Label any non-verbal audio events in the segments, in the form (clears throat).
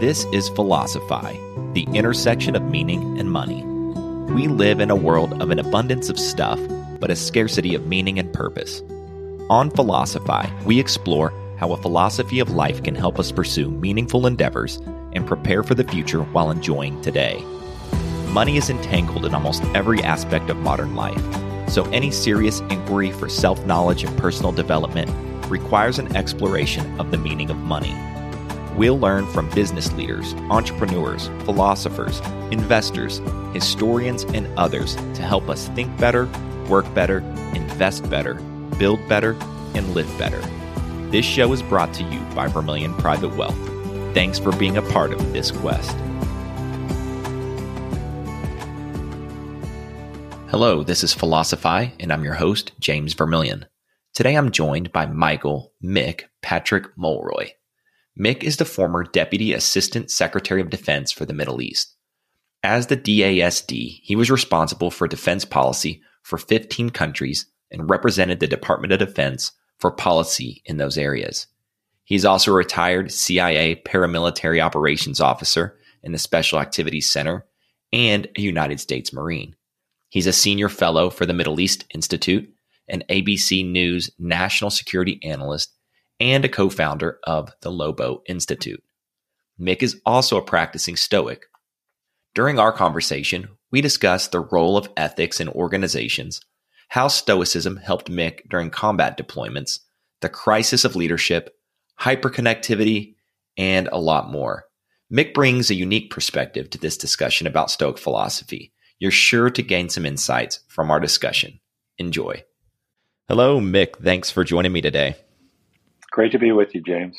This is Philosophy, the intersection of meaning and money. We live in a world of an abundance of stuff, but a scarcity of meaning and purpose. On Philosophy, we explore how a philosophy of life can help us pursue meaningful endeavors and prepare for the future while enjoying today. Money is entangled in almost every aspect of modern life, so any serious inquiry for self knowledge and personal development requires an exploration of the meaning of money. We'll learn from business leaders, entrepreneurs, philosophers, investors, historians, and others to help us think better, work better, invest better, build better, and live better. This show is brought to you by Vermilion Private Wealth. Thanks for being a part of this quest. Hello, this is Philosophy, and I'm your host, James Vermilion. Today I'm joined by Michael Mick Patrick Mulroy. Mick is the former Deputy Assistant Secretary of Defense for the Middle East. As the DASD, he was responsible for defense policy for 15 countries and represented the Department of Defense for policy in those areas. He's also a retired CIA paramilitary operations officer in the Special Activities Center and a United States Marine. He's a senior fellow for the Middle East Institute, an ABC News national security analyst, and a co founder of the Lobo Institute. Mick is also a practicing Stoic. During our conversation, we discussed the role of ethics in organizations, how Stoicism helped Mick during combat deployments, the crisis of leadership, hyperconnectivity, and a lot more. Mick brings a unique perspective to this discussion about Stoic philosophy. You're sure to gain some insights from our discussion. Enjoy. Hello, Mick. Thanks for joining me today. Great to be with you, James.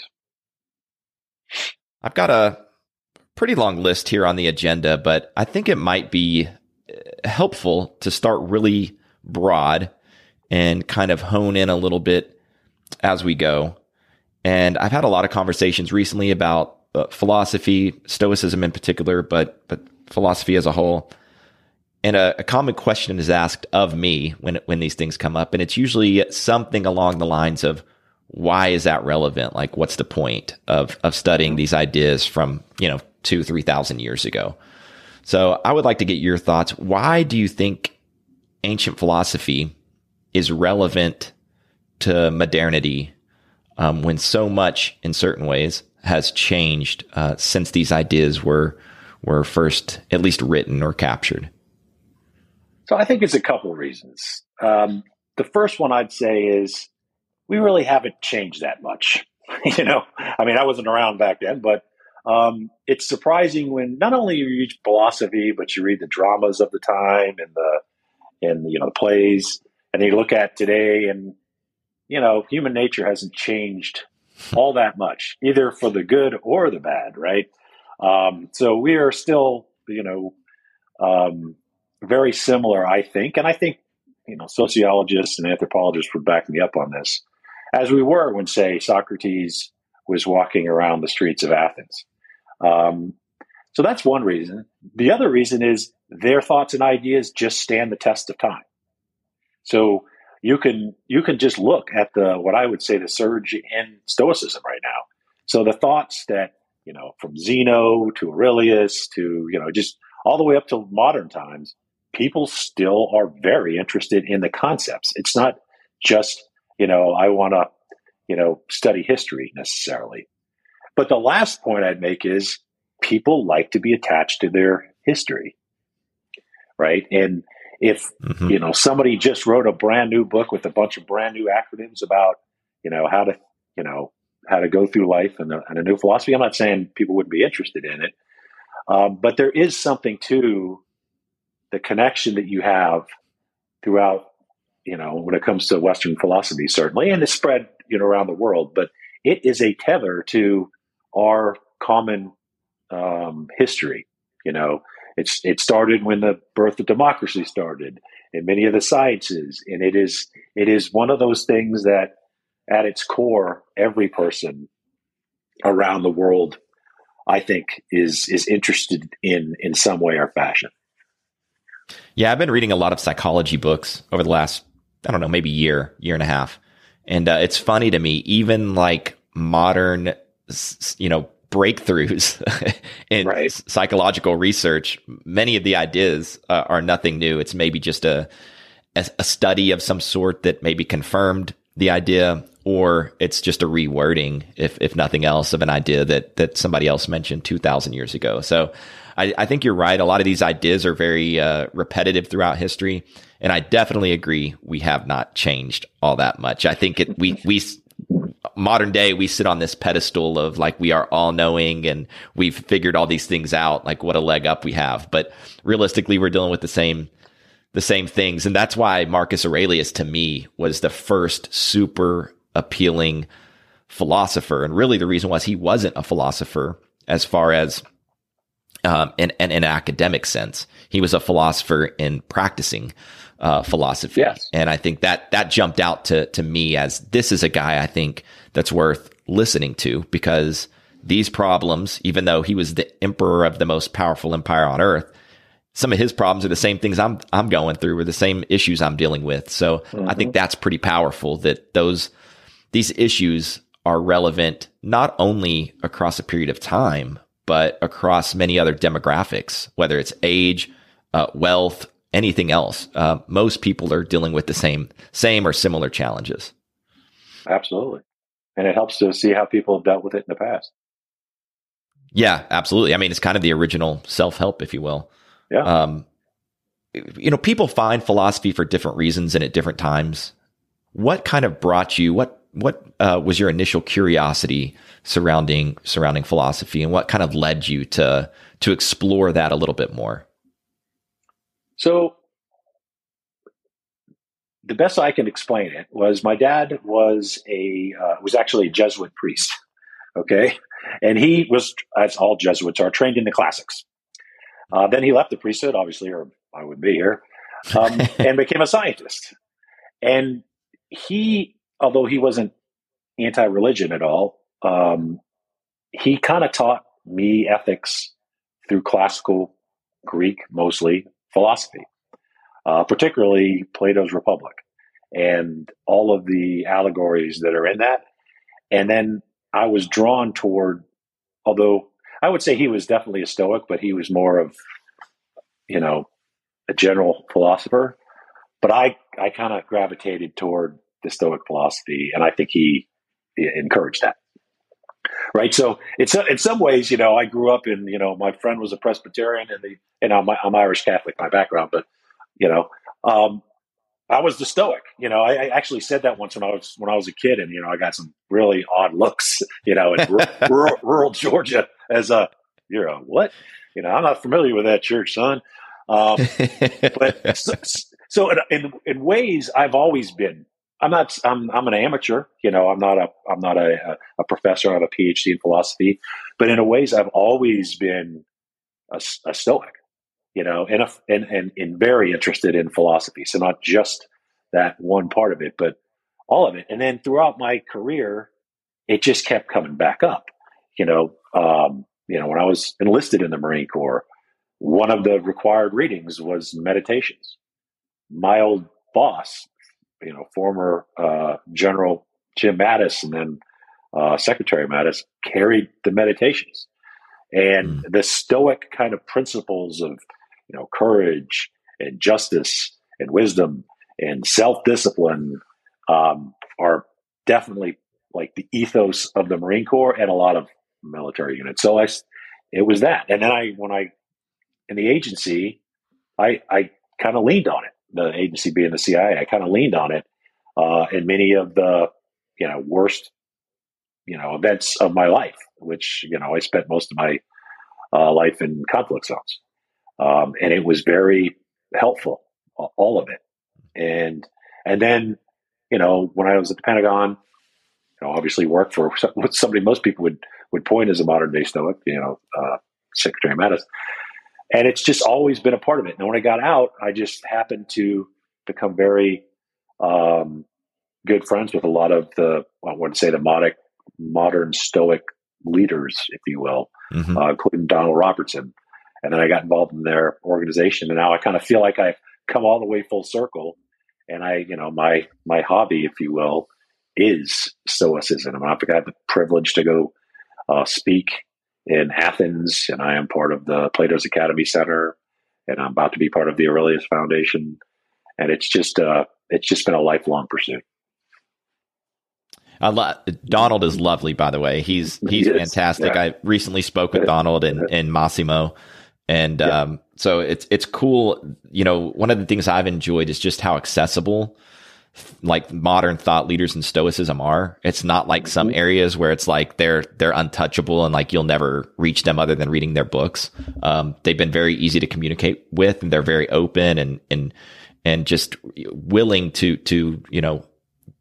I've got a pretty long list here on the agenda, but I think it might be uh, helpful to start really broad and kind of hone in a little bit as we go. And I've had a lot of conversations recently about uh, philosophy, Stoicism in particular, but but philosophy as a whole. And a, a, common question is asked of me when when these things come up, and it's usually something along the lines of, "Why is that relevant? Like, what's the point of of studying these ideas from you know two three thousand years ago?" So, I would like to get your thoughts. Why do you think ancient philosophy is relevant to modernity um, when so much, in certain ways, has changed uh, since these ideas were were first at least written or captured? So I think it's a couple of reasons. Um, the first one I'd say is we really haven't changed that much. (laughs) you know, I mean, I wasn't around back then, but um, it's surprising when not only you read philosophy, but you read the dramas of the time and the and you know the plays, and you look at today, and you know, human nature hasn't changed all that much, either for the good or the bad, right? Um, so we are still, you know, um, very similar, I think, and I think you know sociologists and anthropologists would back me up on this, as we were when, say, Socrates was walking around the streets of Athens. Um, so that's one reason. The other reason is their thoughts and ideas just stand the test of time. So you can you can just look at the what I would say the surge in Stoicism right now. So the thoughts that you know from Zeno to Aurelius to you know just all the way up to modern times people still are very interested in the concepts. It's not just, you know, I want to, you know, study history necessarily. But the last point I'd make is people like to be attached to their history. Right. And if, mm-hmm. you know, somebody just wrote a brand new book with a bunch of brand new acronyms about, you know, how to, you know, how to go through life and a, and a new philosophy, I'm not saying people wouldn't be interested in it. Um, but there is something to the connection that you have throughout, you know, when it comes to Western philosophy, certainly, and it's spread, you know, around the world, but it is a tether to our common um, history. You know, it's it started when the birth of democracy started in many of the sciences, and it is it is one of those things that, at its core, every person around the world, I think, is is interested in in some way or fashion. Yeah, I've been reading a lot of psychology books over the last, I don't know, maybe year, year and a half. And uh, it's funny to me, even like modern, you know, breakthroughs (laughs) in right. psychological research. Many of the ideas uh, are nothing new. It's maybe just a, a, a study of some sort that maybe confirmed the idea, or it's just a rewording, if if nothing else, of an idea that that somebody else mentioned two thousand years ago. So, I, I, think you're right. A lot of these ideas are very uh, repetitive throughout history, and I definitely agree. We have not changed all that much. I think it, we we modern day we sit on this pedestal of like we are all knowing and we've figured all these things out like what a leg up we have but realistically we're dealing with the same the same things and that's why Marcus Aurelius to me was the first super appealing philosopher and really the reason was he wasn't a philosopher as far as um, in, in, in an academic sense he was a philosopher in practicing uh, philosophy. Yes. And I think that that jumped out to to me as this is a guy I think that's worth listening to because these problems, even though he was the emperor of the most powerful empire on earth, some of his problems are the same things I'm I'm going through or the same issues I'm dealing with. So mm-hmm. I think mm-hmm. that's pretty powerful that those these issues are relevant not only across a period of time, but across many other demographics, whether it's age, uh, wealth, anything else. Uh, most people are dealing with the same, same or similar challenges. Absolutely, and it helps to see how people have dealt with it in the past. Yeah, absolutely. I mean, it's kind of the original self help, if you will. Yeah. Um, you know, people find philosophy for different reasons and at different times. What kind of brought you? What what uh, was your initial curiosity surrounding surrounding philosophy, and what kind of led you to to explore that a little bit more? So the best I can explain it was my dad was a uh, was actually a Jesuit priest, okay, and he was as all Jesuits are trained in the classics. Uh, then he left the priesthood, obviously, or I wouldn't be here, um, (laughs) and became a scientist. And he, although he wasn't anti-religion at all, um, he kind of taught me ethics through classical Greek, mostly philosophy, uh, particularly Plato's Republic and all of the allegories that are in that. And then I was drawn toward, although I would say he was definitely a Stoic, but he was more of, you know, a general philosopher. But I, I kind of gravitated toward the Stoic philosophy, and I think he, he encouraged that right? So it's in some ways, you know, I grew up in, you know, my friend was a Presbyterian, and the, and I'm, I'm Irish Catholic by background, but you know, um, I was the Stoic. You know, I, I, actually said that once when I was when I was a kid, and you know, I got some really odd looks, (laughs) you know, in (laughs) rural, rural, Georgia as a you're a what? You know, I'm not familiar with that church, son. Um, but (laughs) so, so in, in ways, I've always been I'm not. I'm. I'm an amateur. You know, I'm not a. I'm not a, a professor. I have a PhD in philosophy, but in a ways, I've always been a, a Stoic. You know, and, a, and and and very interested in philosophy. So not just that one part of it, but all of it. And then throughout my career, it just kept coming back up. You know, um, you know, when I was enlisted in the Marine Corps, one of the required readings was meditations. My old boss you know, former uh, General Jim Mattis and then uh, Secretary Mattis carried the meditations. And mm. the Stoic kind of principles of, you know, courage and justice and wisdom and self discipline um, are definitely like the ethos of the Marine Corps and a lot of military units. So I, it was that. And then I, when I, in the agency, I, I kind of leaned on it the agency being the CIA, I kind of leaned on it uh, in many of the you know worst you know events of my life, which you know I spent most of my uh, life in conflict zones, um, and it was very helpful, all of it, and and then you know when I was at the Pentagon, you know obviously worked for (laughs) somebody most people would would point as a modern day Stoic, you know uh, Secretary Mattis and it's just always been a part of it. And when I got out, I just happened to become very um, good friends with a lot of the, I wouldn't say, the modern, modern Stoic leaders, if you will, mm-hmm. uh, including Donald Robertson. And then I got involved in their organization, and now I kind of feel like I've come all the way full circle. And I, you know, my my hobby, if you will, is Stoicism. I've got the privilege to go uh, speak in Athens, and I am part of the Plato's Academy Center, and I'm about to be part of the Aurelius Foundation, and it's just uh, it's just been a lifelong pursuit. Lo- Donald is lovely, by the way. He's he's he fantastic. Yeah. I recently spoke with Donald and, and Massimo, and yeah. um, so it's it's cool. You know, one of the things I've enjoyed is just how accessible like modern thought leaders in stoicism are. It's not like some mm-hmm. areas where it's like they're they're untouchable and like you'll never reach them other than reading their books. Um, they've been very easy to communicate with, and they're very open and and and just willing to to you know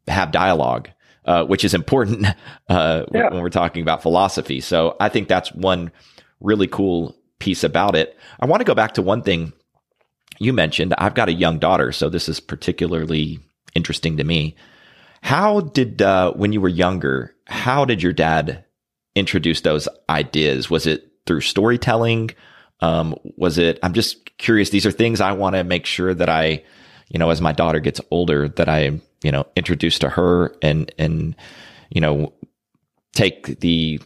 have dialogue, uh, which is important (laughs) uh, yeah. when we're talking about philosophy. So I think that's one really cool piece about it. I want to go back to one thing you mentioned. I've got a young daughter, so this is particularly interesting to me. How did, uh, when you were younger, how did your dad introduce those ideas? Was it through storytelling? Um, was it, I'm just curious. These are things I want to make sure that I, you know, as my daughter gets older, that I, you know, introduce to her and, and, you know, take the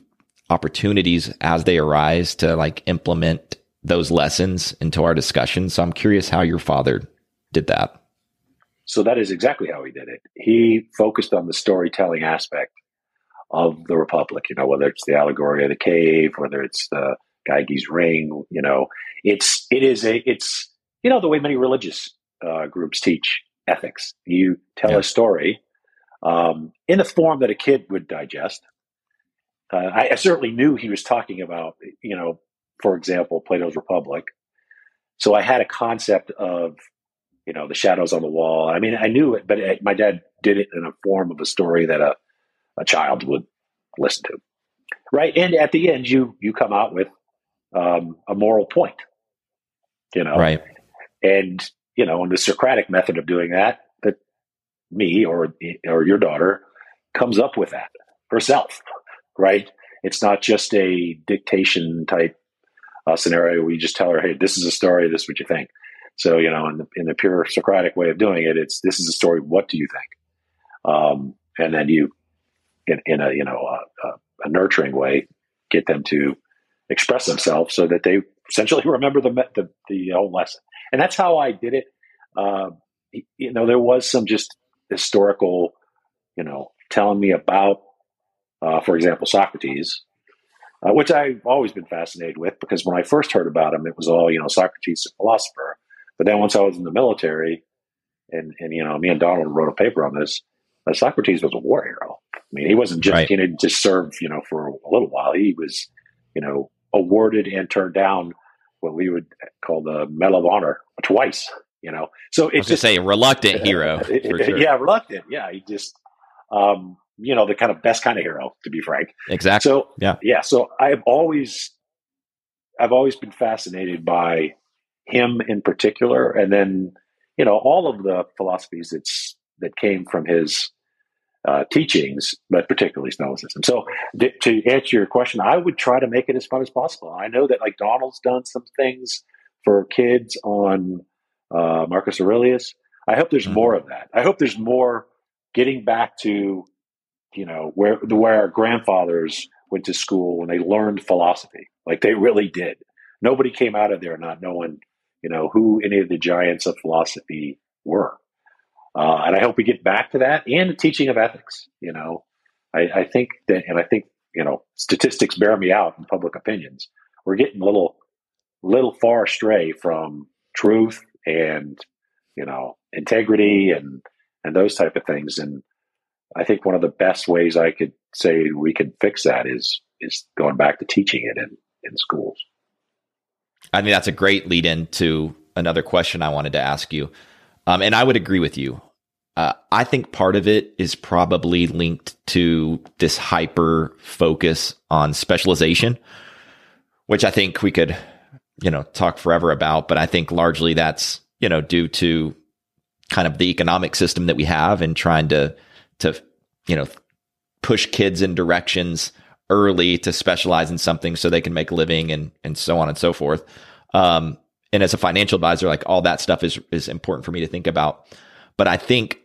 opportunities as they arise to like implement those lessons into our discussion. So I'm curious how your father did that. So that is exactly how he did it. He focused on the storytelling aspect of the Republic, you know, whether it's the allegory of the cave, whether it's the Gyges ring, you know, it's, it is a, it's, you know, the way many religious uh, groups teach ethics. You tell yeah. a story um, in a form that a kid would digest. Uh, I, I certainly knew he was talking about, you know, for example, Plato's Republic. So I had a concept of you know, the shadows on the wall. I mean, I knew it, but it, my dad did it in a form of a story that a, a child would listen to. Right. And at the end, you, you come out with um, a moral point, you know? Right. And, you know, in the Socratic method of doing that, that me or, or your daughter comes up with that herself. Right. It's not just a dictation type uh, scenario where you just tell her, Hey, this is a story. This is what you think so, you know, in the, in the pure Socratic way of doing it, it's this is a story. What do you think? Um, and then you, in, in a you know a, a, nurturing way, get them to express themselves so that they essentially (laughs) remember the the, the whole lesson. And that's how I did it. Uh, you know, there was some just historical, you know, telling me about, uh, for example, Socrates, uh, which I've always been fascinated with because when I first heard about him, it was all, you know, Socrates, a philosopher. But then once I was in the military, and and you know, me and Donald wrote a paper on this. Uh, Socrates was a war hero. I mean, he wasn't just right. he didn't just serve you know for a little while. He was you know awarded and turned down what we would call the Medal of Honor twice. You know, so it's just say a reluctant hero. (laughs) Sure. Yeah, reluctant. Yeah, he just um, you know the kind of best kind of hero, to be frank. Exactly. So yeah, yeah. So I've always I've always been fascinated by him in particular, and then you know all of the philosophies that's that came from his uh, teachings, but particularly Stoicism. So th- to answer your question, I would try to make it as fun as possible. I know that like Donald's done some things for kids on uh, Marcus Aurelius. I hope there's mm-hmm. more of that. I hope there's more getting back to you know where where our grandfathers went to school when they learned philosophy, like they really did. Nobody came out of there not knowing you know, who any of the giants of philosophy were. Uh, and I hope we get back to that and the teaching of ethics. You know, I, I, think that, and I think, you know, statistics bear me out in public opinions. We're getting a little, little far astray from truth and, you know, integrity and, and those type of things. And I think one of the best ways I could say we could fix that is, is going back to teaching it in, in schools. I think that's a great lead in to another question I wanted to ask you. Um, and I would agree with you. Uh, I think part of it is probably linked to this hyper focus on specialization, which I think we could, you know, talk forever about. But I think largely that's, you know, due to kind of the economic system that we have and trying to, to, you know, push kids in directions early to specialize in something so they can make a living and and so on and so forth. Um, and as a financial advisor, like all that stuff is is important for me to think about. But I think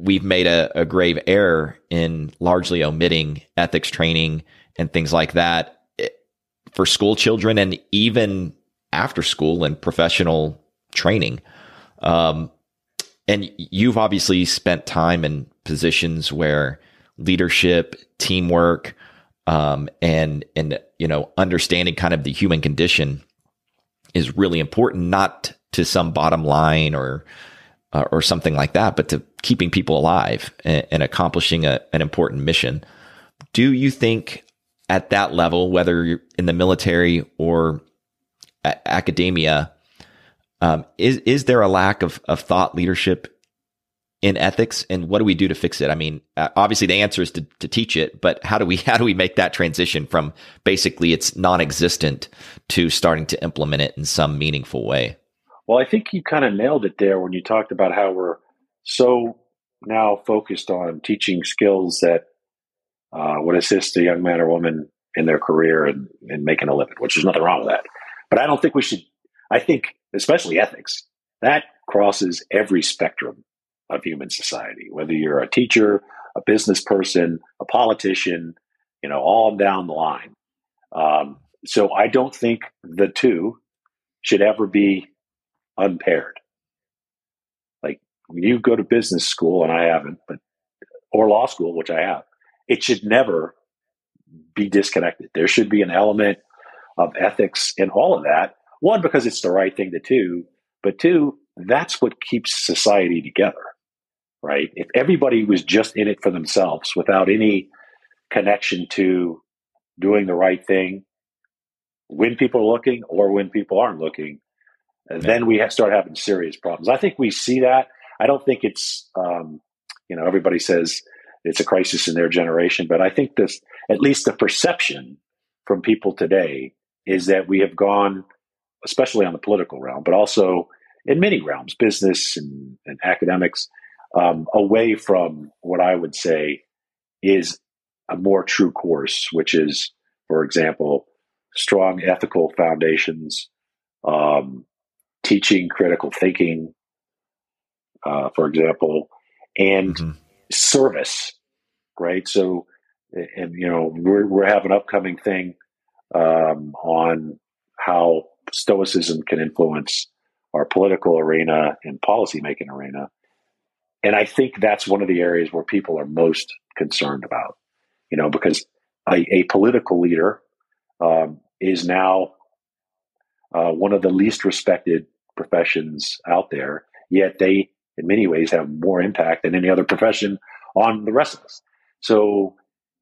we've made a, a grave error in largely omitting ethics training and things like that. For school children and even after school and professional training. Um, and you've obviously spent time in positions where leadership, teamwork, um, and and you know understanding kind of the human condition is really important, not to some bottom line or uh, or something like that, but to keeping people alive and, and accomplishing a, an important mission. Do you think at that level, whether you're in the military or a- academia, um, is is there a lack of, of thought leadership in ethics, and what do we do to fix it? I mean, uh, obviously the answer is to, to teach it, but how do we (laughs) how do we make that transition from basically it's non-existent to starting to implement it in some meaningful way? Well, I think you kind of nailed it there when you talked about how we're so now focused on teaching skills that uh, would assist a young man or woman in their career and, and making a living, which is nothing wrong with that. But I don't think we should, I think, especially ethics, that crosses every spectrum of human society, whether you're a teacher, a business person, a politician, you know, all down the line. Um, so I don't think the two should ever be unpaired. Like you go to business school, and I haven't, but or law school, which I have, it should never be disconnected. There should be an element of ethics in all of that. One, because it's the right thing to do, but two, that's what keeps society together, right? If everybody was just in it for themselves without any connection to doing the right thing when people are looking or when people aren't looking, then we have start having serious problems. I think we see that. I don't think it's, um, you know, everybody says it's a crisis in their generation, but I think this, at least the perception from people today is that we have gone, especially on the political realm, but also in many realms, business and, and academics, um, away from what I would say is a more true course, which is, for example, strong ethical foundations, um, teaching critical thinking, uh, for example, and mm-hmm. service, right? So, and you know, we're we're have an upcoming thing um, on how stoicism can influence our political arena and policymaking arena, and I think that's one of the areas where people are most concerned about, you know, because a, a political leader um, is now uh, one of the least respected professions out there, yet they, in many ways, have more impact than any other profession on the rest of us. So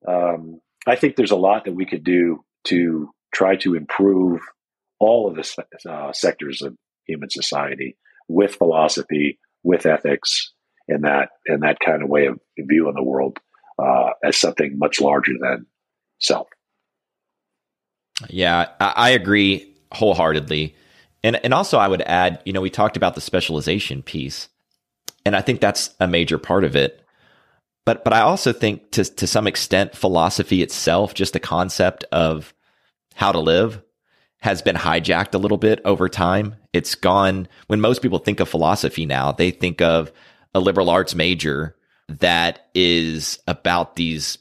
um, I think there's a lot that we could do to try to improve all of the uh, sectors of human society with philosophy, with ethics, and that and that kind of way of viewing the world uh, as something much larger than self. Yeah, I agree wholeheartedly. And and also I would add, you know, we talked about the specialization piece. And I think that's a major part of it. But but I also think to to some extent philosophy itself, just the concept of how to live has been hijacked a little bit over time. It's gone when most people think of philosophy now, they think of a liberal arts major that is about these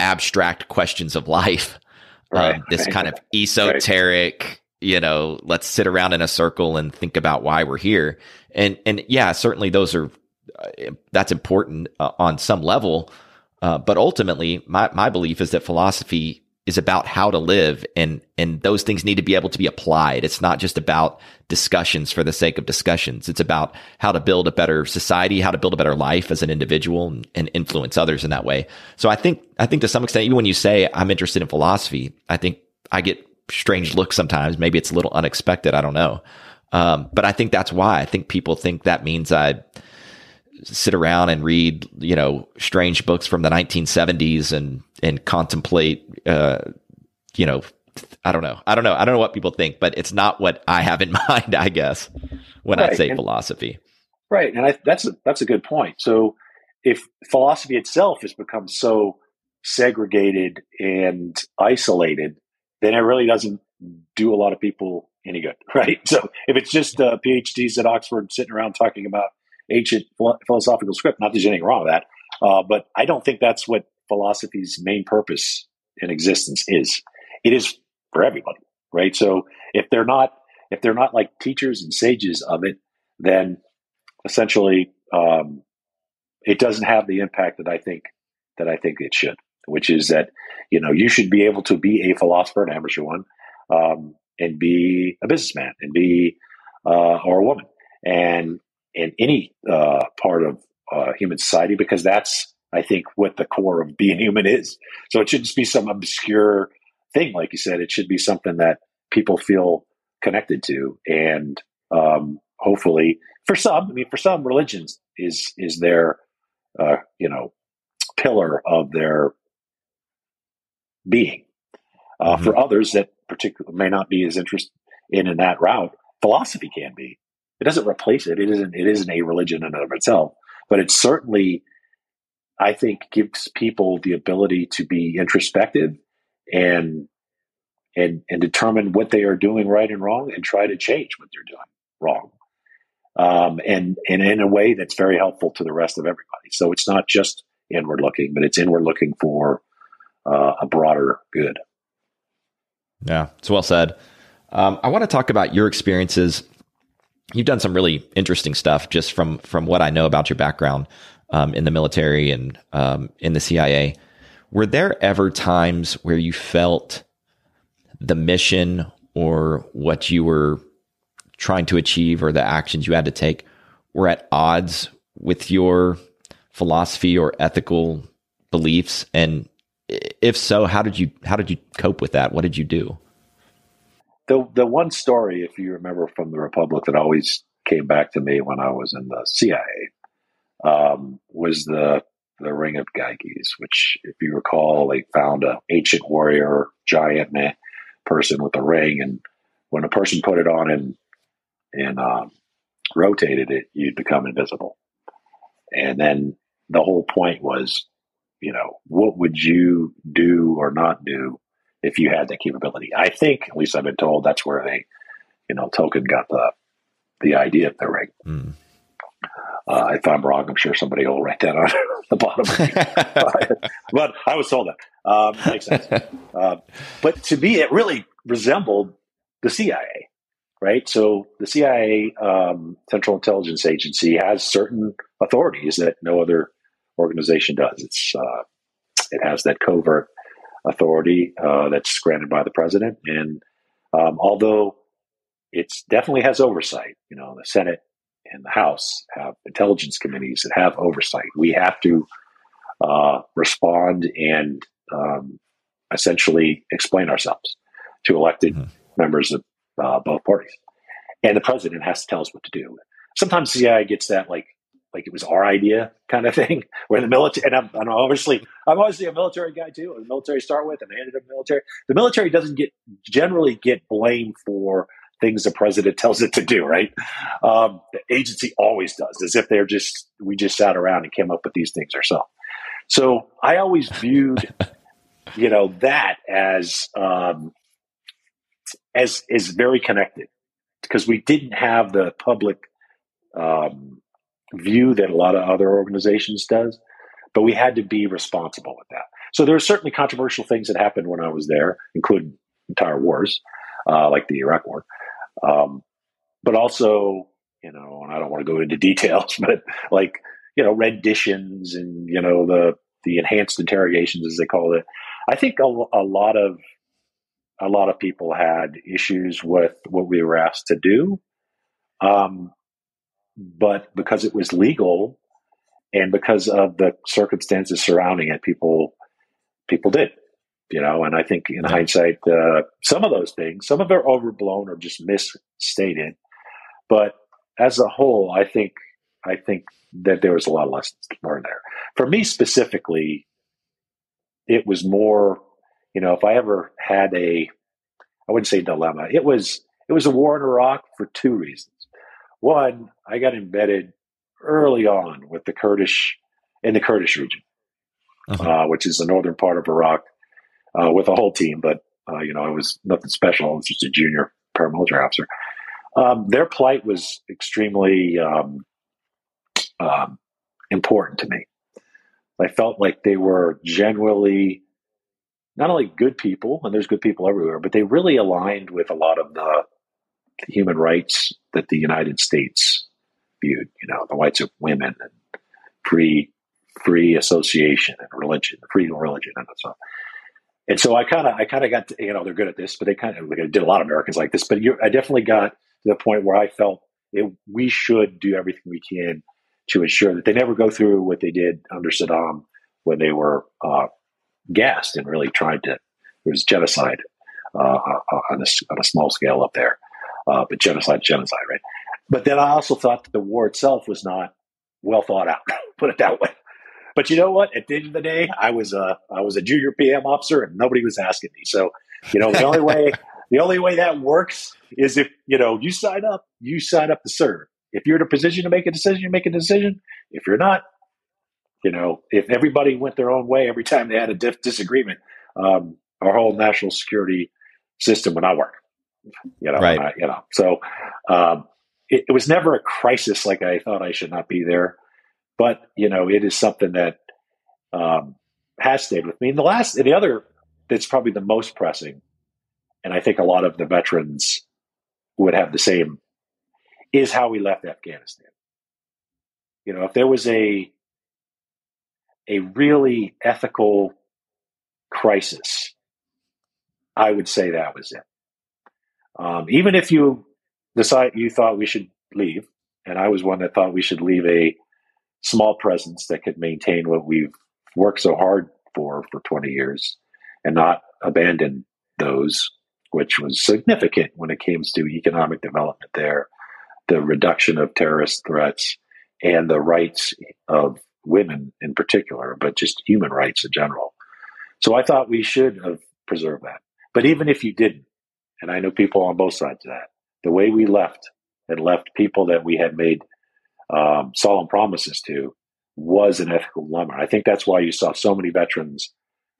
abstract questions of life. Right, um, this right. kind of esoteric, right you know, let's sit around in a circle and think about why we're here. And and yeah, certainly those are uh, that's important uh, on some level. Uh, but ultimately, my my belief is that philosophy is about how to live, and and those things need to be able to be applied. It's not just about discussions for the sake of discussions. It's about how to build a better society, how to build a better life as an individual, and, and influence others in that way. So I think I think to some extent, even when you say I'm interested in philosophy, I think I get strange looks sometimes. Maybe it's a little unexpected. I don't know. Um, but I think that's why I think people think that means I sit around and read, you know, strange books from the 1970s and, and contemplate, uh, you know, I don't know. I don't know. I don't know what people think, but it's not what I have in (laughs) mind, I guess, when right. I say and, philosophy. Right. And I, that's, a, that's a good point. So if philosophy itself has become so segregated and isolated, then it really doesn't do a lot of people any good, (laughs) right? So if it's just uh, PhDs at Oxford sitting around talking about ancient philosophical script, not that there's anything wrong with that, uh, but I don't think that's what philosophy's main purpose in existence is. It is for everybody, right? So if they're not if they're not like teachers and sages of it, then essentially um, it doesn't have the impact that I think that I think it should. Which is that you know you should be able to be a philosopher, an amateur one, um, and be a businessman and be uh, or a woman and in any uh, part of uh, human society because that's I think what the core of being human is. So it shouldn't be some obscure thing, like you said. It should be something that people feel connected to, and um, hopefully, for some, I mean, for some religions is is their uh, you know pillar of their being. Uh, mm-hmm. For others that particularly may not be as interested in in that route, philosophy can be. It doesn't replace it. It isn't. It isn't a religion in and of itself, but it certainly, I think, gives people the ability to be introspective and and and determine what they are doing right and wrong, and try to change what they're doing wrong. Um, and and in a way that's very helpful to the rest of everybody. So it's not just inward looking, but it's inward looking for uh, a broader good. Yeah, it's well said. Um, I want to talk about your experiences. You've done some really interesting stuff, just from from what I know about your background um, in the military and um, in the CIA. Were there ever times where you felt the mission or what you were trying to achieve or the actions you had to take were at odds with your philosophy or ethical beliefs? And if so how did you how did you cope with that? What did you do? The the one story if you remember from the republic that always came back to me when i was in the cia um, was the the ring of Gyges, which, if you recall, they found an ancient warrior, giant man, person with a ring, and when a person put it on and and um, rotated it, you'd become invisible. And then the whole point was, you know, what would you do or not do if you had that capability? I think, at least I've been told, that's where they, you know, Tolkien got the the idea of the ring. Mm. Uh, if I'm wrong, I'm sure somebody will write that (laughs) on the bottom. (laughs) but I was told that. Um, makes sense. (laughs) Uh, but to me, it really resembled the CIA, right? So the CIA, um, Central Intelligence Agency, has certain authorities that no other organization does. It's uh, it has that covert authority uh, that's granted by the president, and um, although it definitely has oversight, you know, the Senate and the House have intelligence committees that have oversight. We have to uh, respond and um, essentially explain ourselves to elected mm-hmm. members of uh, both parties. And the president has to tell us what to do. Sometimes the CIA gets that like like it was our idea kind of (laughs) thing. Where the military and I'm, I'm obviously I'm obviously a military guy too. The military start with, and I ended up military. The military doesn't get generally get blamed for things the president tells it to do, right? Um, the agency always does, as if they're just, we just sat around and came up with these things ourselves. So I always viewed, (laughs) you know, that as, um, as, is very connected because we didn't have the public, um, view that a lot of other organizations does, but we had to be responsible with that. So there are certainly controversial things that happened when I was there, including entire wars, uh, like the Iraq War. Um, but also, you know, and I don't want to go into (laughs) details, but like, you know, renditions and, you know, the, the enhanced interrogations, as they call it. I think a, a lot of, a lot of people had issues with what we were asked to do. Um, but because it was legal and because of the circumstances surrounding it, people, people did you know, and I think in hindsight, uh, some of those things, some of it are overblown or just misstated. But as a whole, I think I think that there was a lot of lessons to learn there. For me specifically, it was more, you know, if I ever had a, I wouldn't say dilemma. It was it was a war in Iraq for two reasons. One, I got embedded early on with the Kurdish in the Kurdish region, uh-huh. uh, which is the northern part of Iraq uh, with a whole team, but uh, you know, I was nothing special. I was just a junior paramilitary officer. Um, their plight was extremely um, um, important to me. I felt like they were genuinely not only good people, and there's good people everywhere, but they really aligned with a lot of the human rights that the United States viewed. You know, the rights of women and free free association and religion, freedom of religion, and so. And so I kind of, I kind of got, to, you know, they're good at this, but they kind of like, did a lot of Americans like this. But I definitely got to the point where I felt it, we should do everything we can to ensure that they never go through what they did under Saddam when they were uh, gassed and really tried to. It was genocide uh, uh on, a, on a small scale up there, uh, but genocide, genocide, right? But then I also thought that the war itself was not well thought out. (laughs) Put it that way. But you know what? At the end of the day, I was a I was a junior PM officer, and nobody was asking me. So, you know, the only (laughs) way the only way that works is if you know you sign up, you sign up to serve. If you're in a position to make a decision, you make a decision. If you're not, you know, if everybody went their own way every time they had a dif- disagreement, um, our whole national security system would not work. You know, right. I, you know. So um, it, it was never a crisis like I thought I should not be there, but you know, it is something that um, has stayed with me. And the last, and the other that's probably the most pressing, and I think a lot of the veterans would have the same is how we left Afghanistan. You know, if there was a a really ethical crisis, I would say that was it. Um, even if you decide you thought we should leave, and I was one that thought we should leave a small presence that could maintain what we've worked so hard for for 20 years and not abandon those, which was significant when it came to economic development there the reduction of terrorist threats and the rights of women in particular, but just human rights in general. So I thought we should have preserved that. But even if you didn't, and I know people on both sides of that, the way we left and left people that we had made um, solemn promises to was an ethical dilemma. I think that's why you saw so many veterans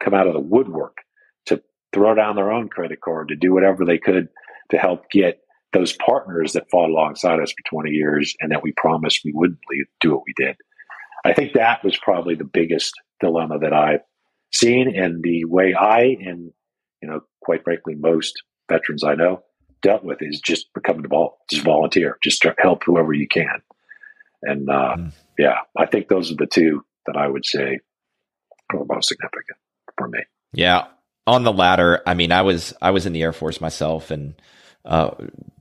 come out of the woodwork to throw down their own credit card to do whatever they could to help get those partners that fought alongside us for 20 years and that we promised we wouldn't leave, do what we did. I think that was probably the biggest dilemma that I've seen and the way I and, you know, quite frankly, most veterans I know dealt with is just becoming involved, just volunteer, just help whoever you can. And uh, mm. yeah, I think those are the two that I would say are most significant for me. Yeah. On the latter, I mean, I was I was in the Air Force myself, and uh,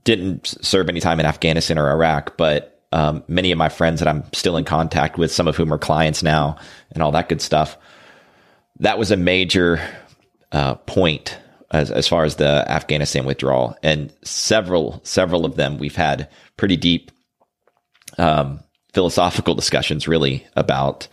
didn't serve any time in Afghanistan or Iraq, but um, many of my friends that I'm still in contact with, some of whom are clients now, and all that good stuff. That was a major uh, point as, as far as the Afghanistan withdrawal, and several several of them we've had pretty deep um, philosophical discussions, really about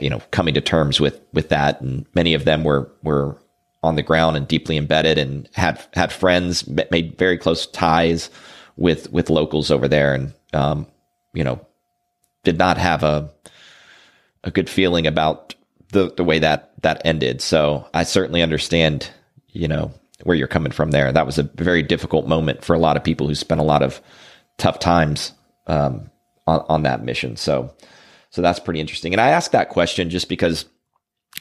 you know coming to terms with with that, and many of them were were on the ground and deeply embedded and had had friends made very close ties with with locals over there. And um, you know did not have a a good feeling about the the way that that ended. So i certainly understand you know where you're coming from there. That was a very difficult moment for a lot of people who spent a lot of tough times um, on, on that mission so so that's pretty interesting and i ask that question just because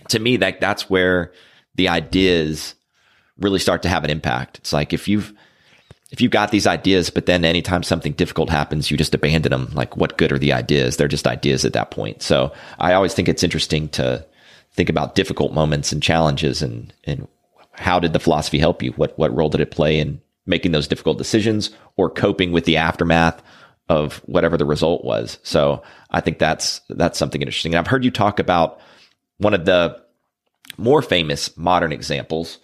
to me that that's where the ideas really start to have an impact. It's like if you've if you've got these ideas, but then anytime something difficult happens, you just abandon them. Like, what good are the ideas? They're just ideas at that point. So I always think it's interesting to think about difficult moments and challenges and and how did the philosophy help you? What what role did it play in making those difficult decisions or coping with the aftermath of whatever the result was? So I think that's that's something interesting. And I've heard you talk about one of the more famous modern examples,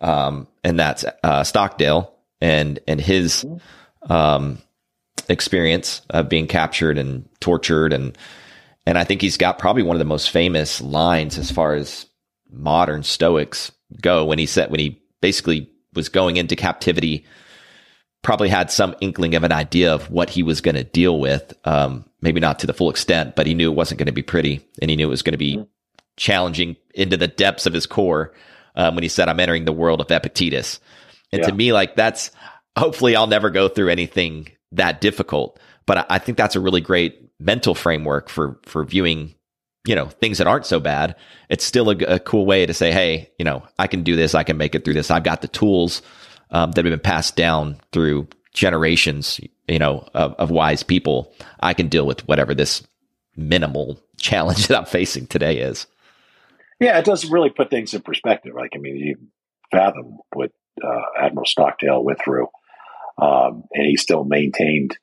um, and that's uh, Stockdale and and his um, experience of being captured and tortured, and and I think he's got probably one of the most famous lines as far as modern Stoics go when he said when he basically was going into captivity probably had some inkling of an idea of what he was going to deal with. Um, maybe not to the full extent, but he knew it wasn't going to be pretty and he knew it was going to be challenging into the depths of his core um, when he said, I'm entering the world of Epictetus. And yeah. to me, like that's hopefully I'll never go through anything that difficult. But I, I think that's a really great mental framework for for viewing you know things that aren't so bad it's still a, a, cool way to say hey you know i can do this i can make it through this i've got the tools um, that have been passed down through generations you know of, of, wise people i can deal with whatever this minimal (laughs) challenge that i'm facing today is. Yeah it does really put things in perspective. Like i mean you fathom what uh, admiral stockdale went through um, and he still maintained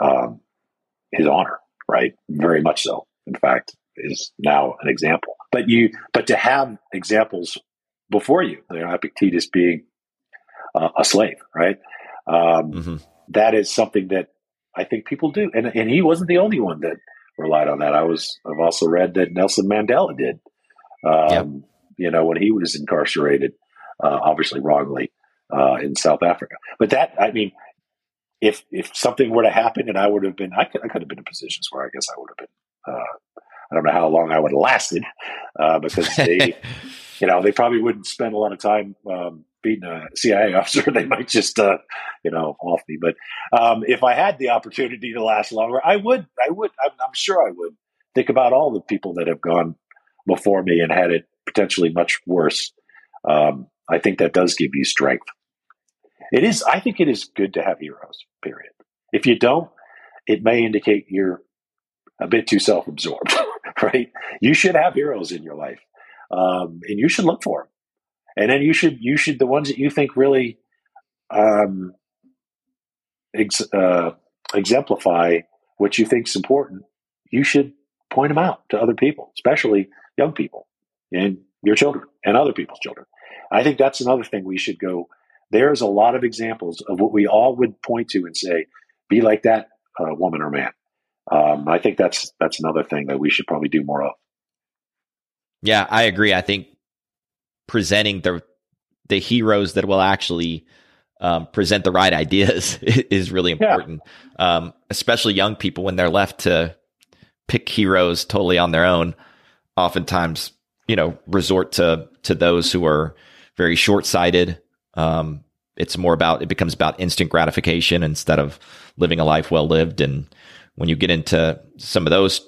um, his honor right? Very much so. In fact is now an example. But you, but to have examples before you, you know, Epictetus being uh, a slave, right? Um, mm-hmm. that is something that I think people do, and and he wasn't the only one that relied on that. I was I've also read that Nelson Mandela did. Um, yep. You know, when he was incarcerated, uh, obviously wrongly uh, in South Africa. But that, I mean, if if something were to happen, and I would have been, I could, I could have been in positions where I guess I would have been uh, I don't know how long I would have lasted uh, because they, (laughs) you know, they probably wouldn't spend a lot of time um, beating a CIA (laughs) officer. They might just, uh, you know, off me. But um, if I had the opportunity to last longer, I would. I would. I'm, I'm sure I would think about all the people that have gone before me and had it potentially much worse. Um, I think that does give you strength. It is. I think it is good to have heroes. Period. If you don't, it may indicate you're a bit too self-absorbed. (laughs) right? You should have heroes in your life, um, and you should look for them. And then you should you should the ones that you think really um, ex, uh, exemplify what you think is important. You should point them out to other people, especially young people and your children and other people's children. I think that's another thing we should go. There's a lot of examples of what we all would point to and say, "Be like that uh, woman or man." um, I think that's that's another thing that we should probably do more of. Yeah, I agree. I think presenting the the heroes that will actually um, present the right ideas (laughs) is really important, yeah. um, especially young people when they're left to pick heroes totally on their own. Oftentimes, you know, resort to to those who are very short sighted. Um, it's more about it becomes about instant gratification instead of living a life well lived and when you get into some of those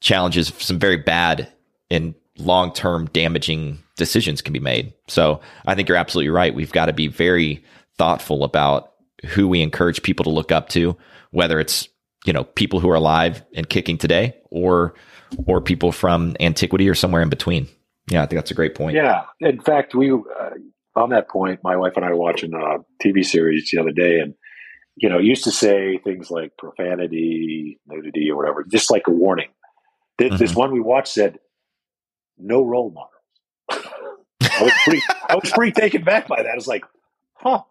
challenges, some very bad and long term damaging decisions can be made. So I think you're absolutely right. We've got to be very thoughtful about who we encourage people to look up to, whether it's you know people who are alive and kicking today, or or people from antiquity or somewhere in between. Yeah, I think that's a great point. Yeah, in fact, we uh, on that point, my wife and I were watching a TV series the other day, and you know, used to say things like profanity, nudity, or whatever, just like a warning. This, mm-hmm. this one we watched said, "No role models." I was pretty, I was pretty taken back by that. I was like, "Huh,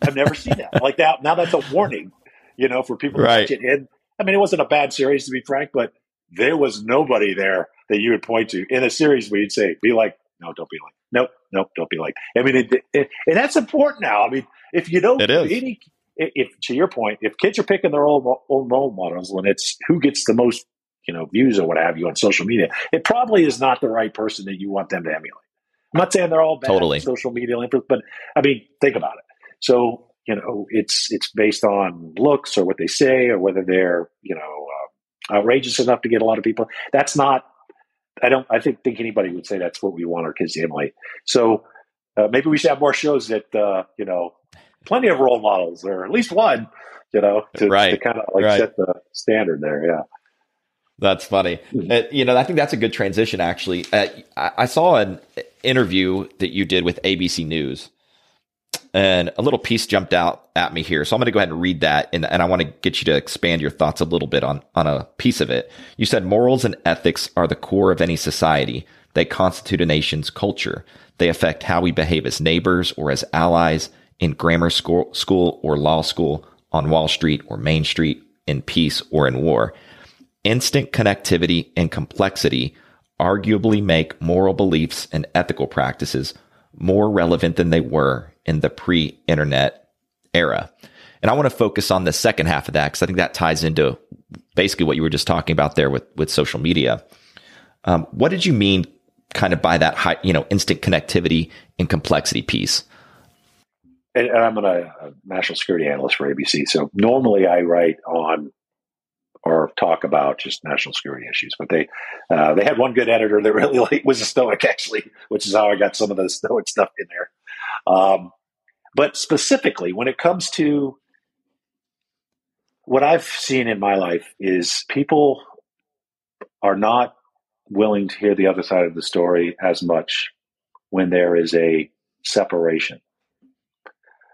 I've never seen that like that." Now that's a warning, you know, for people right. to it. And I mean, it wasn't a bad series to be frank, but there was nobody there that you would point to in a series where you'd say, "Be like." No, don't be like. Nope, nope, don't be like. I mean, it, it, and that's important now. I mean, if you don't, any if to your point, if kids are picking their own, own role models and it's who gets the most, you know, views or what have you on social media, it probably is not the right person that you want them to emulate. I'm not saying they're all bad totally. social media influence, but I mean, think about it. So you know, it's it's based on looks or what they say or whether they're you know uh, outrageous enough to get a lot of people. That's not. I don't. I think think anybody would say that's what we want our kids to emulate. So uh, maybe we should have more shows that uh, you know plenty of role models, or at least one, you know, to, right. to kind of like right. set the standard there. Yeah. That's funny. Hmm. Uh, you know, I think that's a good transition, actually. Uh, I, I, saw an interview that you did with ABC News, and a little piece jumped out at me here. So I'm going to go ahead and read that, and, and I want to get you to expand your thoughts a little bit on, on a piece of it. You said morals and ethics are the core of any society, they constitute a nation's culture. They affect how we behave as neighbors or as allies in grammar school, school or law school, on Wall Street or Main Street, in peace or in war. Instant connectivity and complexity arguably make moral beliefs and ethical practices more relevant than they were in the pre internet era. And I want to focus on the second half of that because I think that ties into basically what you were just talking about there with, with social media. Um, what did you mean kind of by that high, you know, instant connectivity and complexity piece? and, I'm a, a national security analyst for ABC. So normally I write on or talk about just national security issues. But they uh, they had one good editor that (laughs) really like was a stoic actually, which is how I got some of the stoic stuff in there. Um, but specifically, when it comes to what I've seen in my life, is people are not willing to hear the other side of the story as much when there is a separation,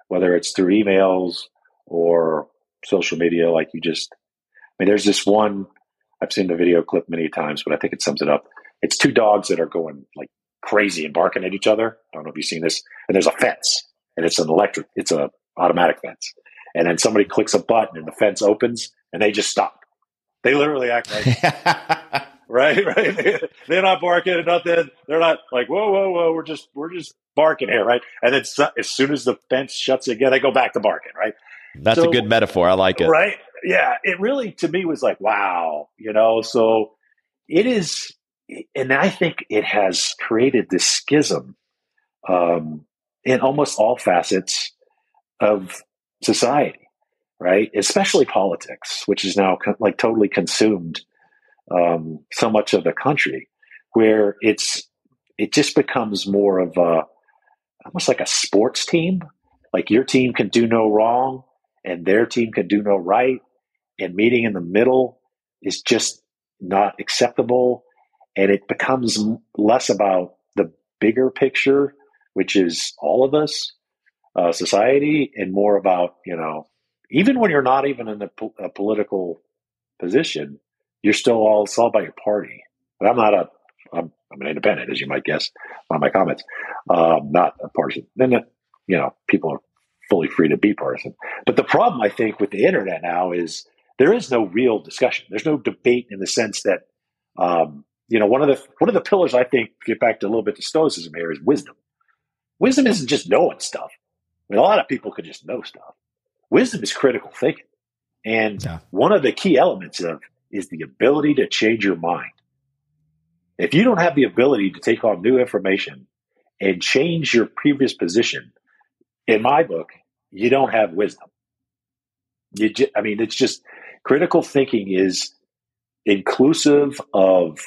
whether it's through emails or social media, like you just. I mean, there's this one. I've seen the video clip many times, but I think it sums it up. It's two dogs that are going like crazy and barking at each other. I don't know if you've seen this. And there's a fence, and it's an electric. It's a automatic fence. And then somebody clicks a button, and the fence opens, and they just stop. They literally act like (laughs) right, right. (laughs) They're not barking or nothing. They're not like, whoa, whoa, whoa. We're just, we're just barking here, right? And then as soon as the fence shuts again, they go back to barking, right? That's so, a good metaphor. I like it. Right? Yeah. It really, to me, was like, wow, you know. So it is, and I think it has created this schism um, in almost all facets of society, right? Especially politics, which is now co- like totally consumed um, so much of the country, where it's it just becomes more of a almost like a sports team. Like your team can do no wrong, and their team can do no right, and meeting in the middle is just not acceptable, and it becomes less about the bigger picture, which is all of us, uh, society, and more about you know even when you're not even in a, po- a political position, you're still all all about your party. But I'm not a I'm, I'm an independent, as you might guess by my comments. Um, not a partisan. Then you know people are fully free to be partisan. But the problem I think with the internet now is there is no real discussion. There's no debate in the sense that um, you know one of the one of the pillars I think get back to a little bit to stoicism here is wisdom. Wisdom isn't just knowing stuff. I mean, a lot of people could just know stuff. Wisdom is critical thinking. And yeah. one of the key elements of is the ability to change your mind. If you don't have the ability to take on new information and change your previous position, in my book, you don't have wisdom. You just, I mean, it's just critical thinking is inclusive of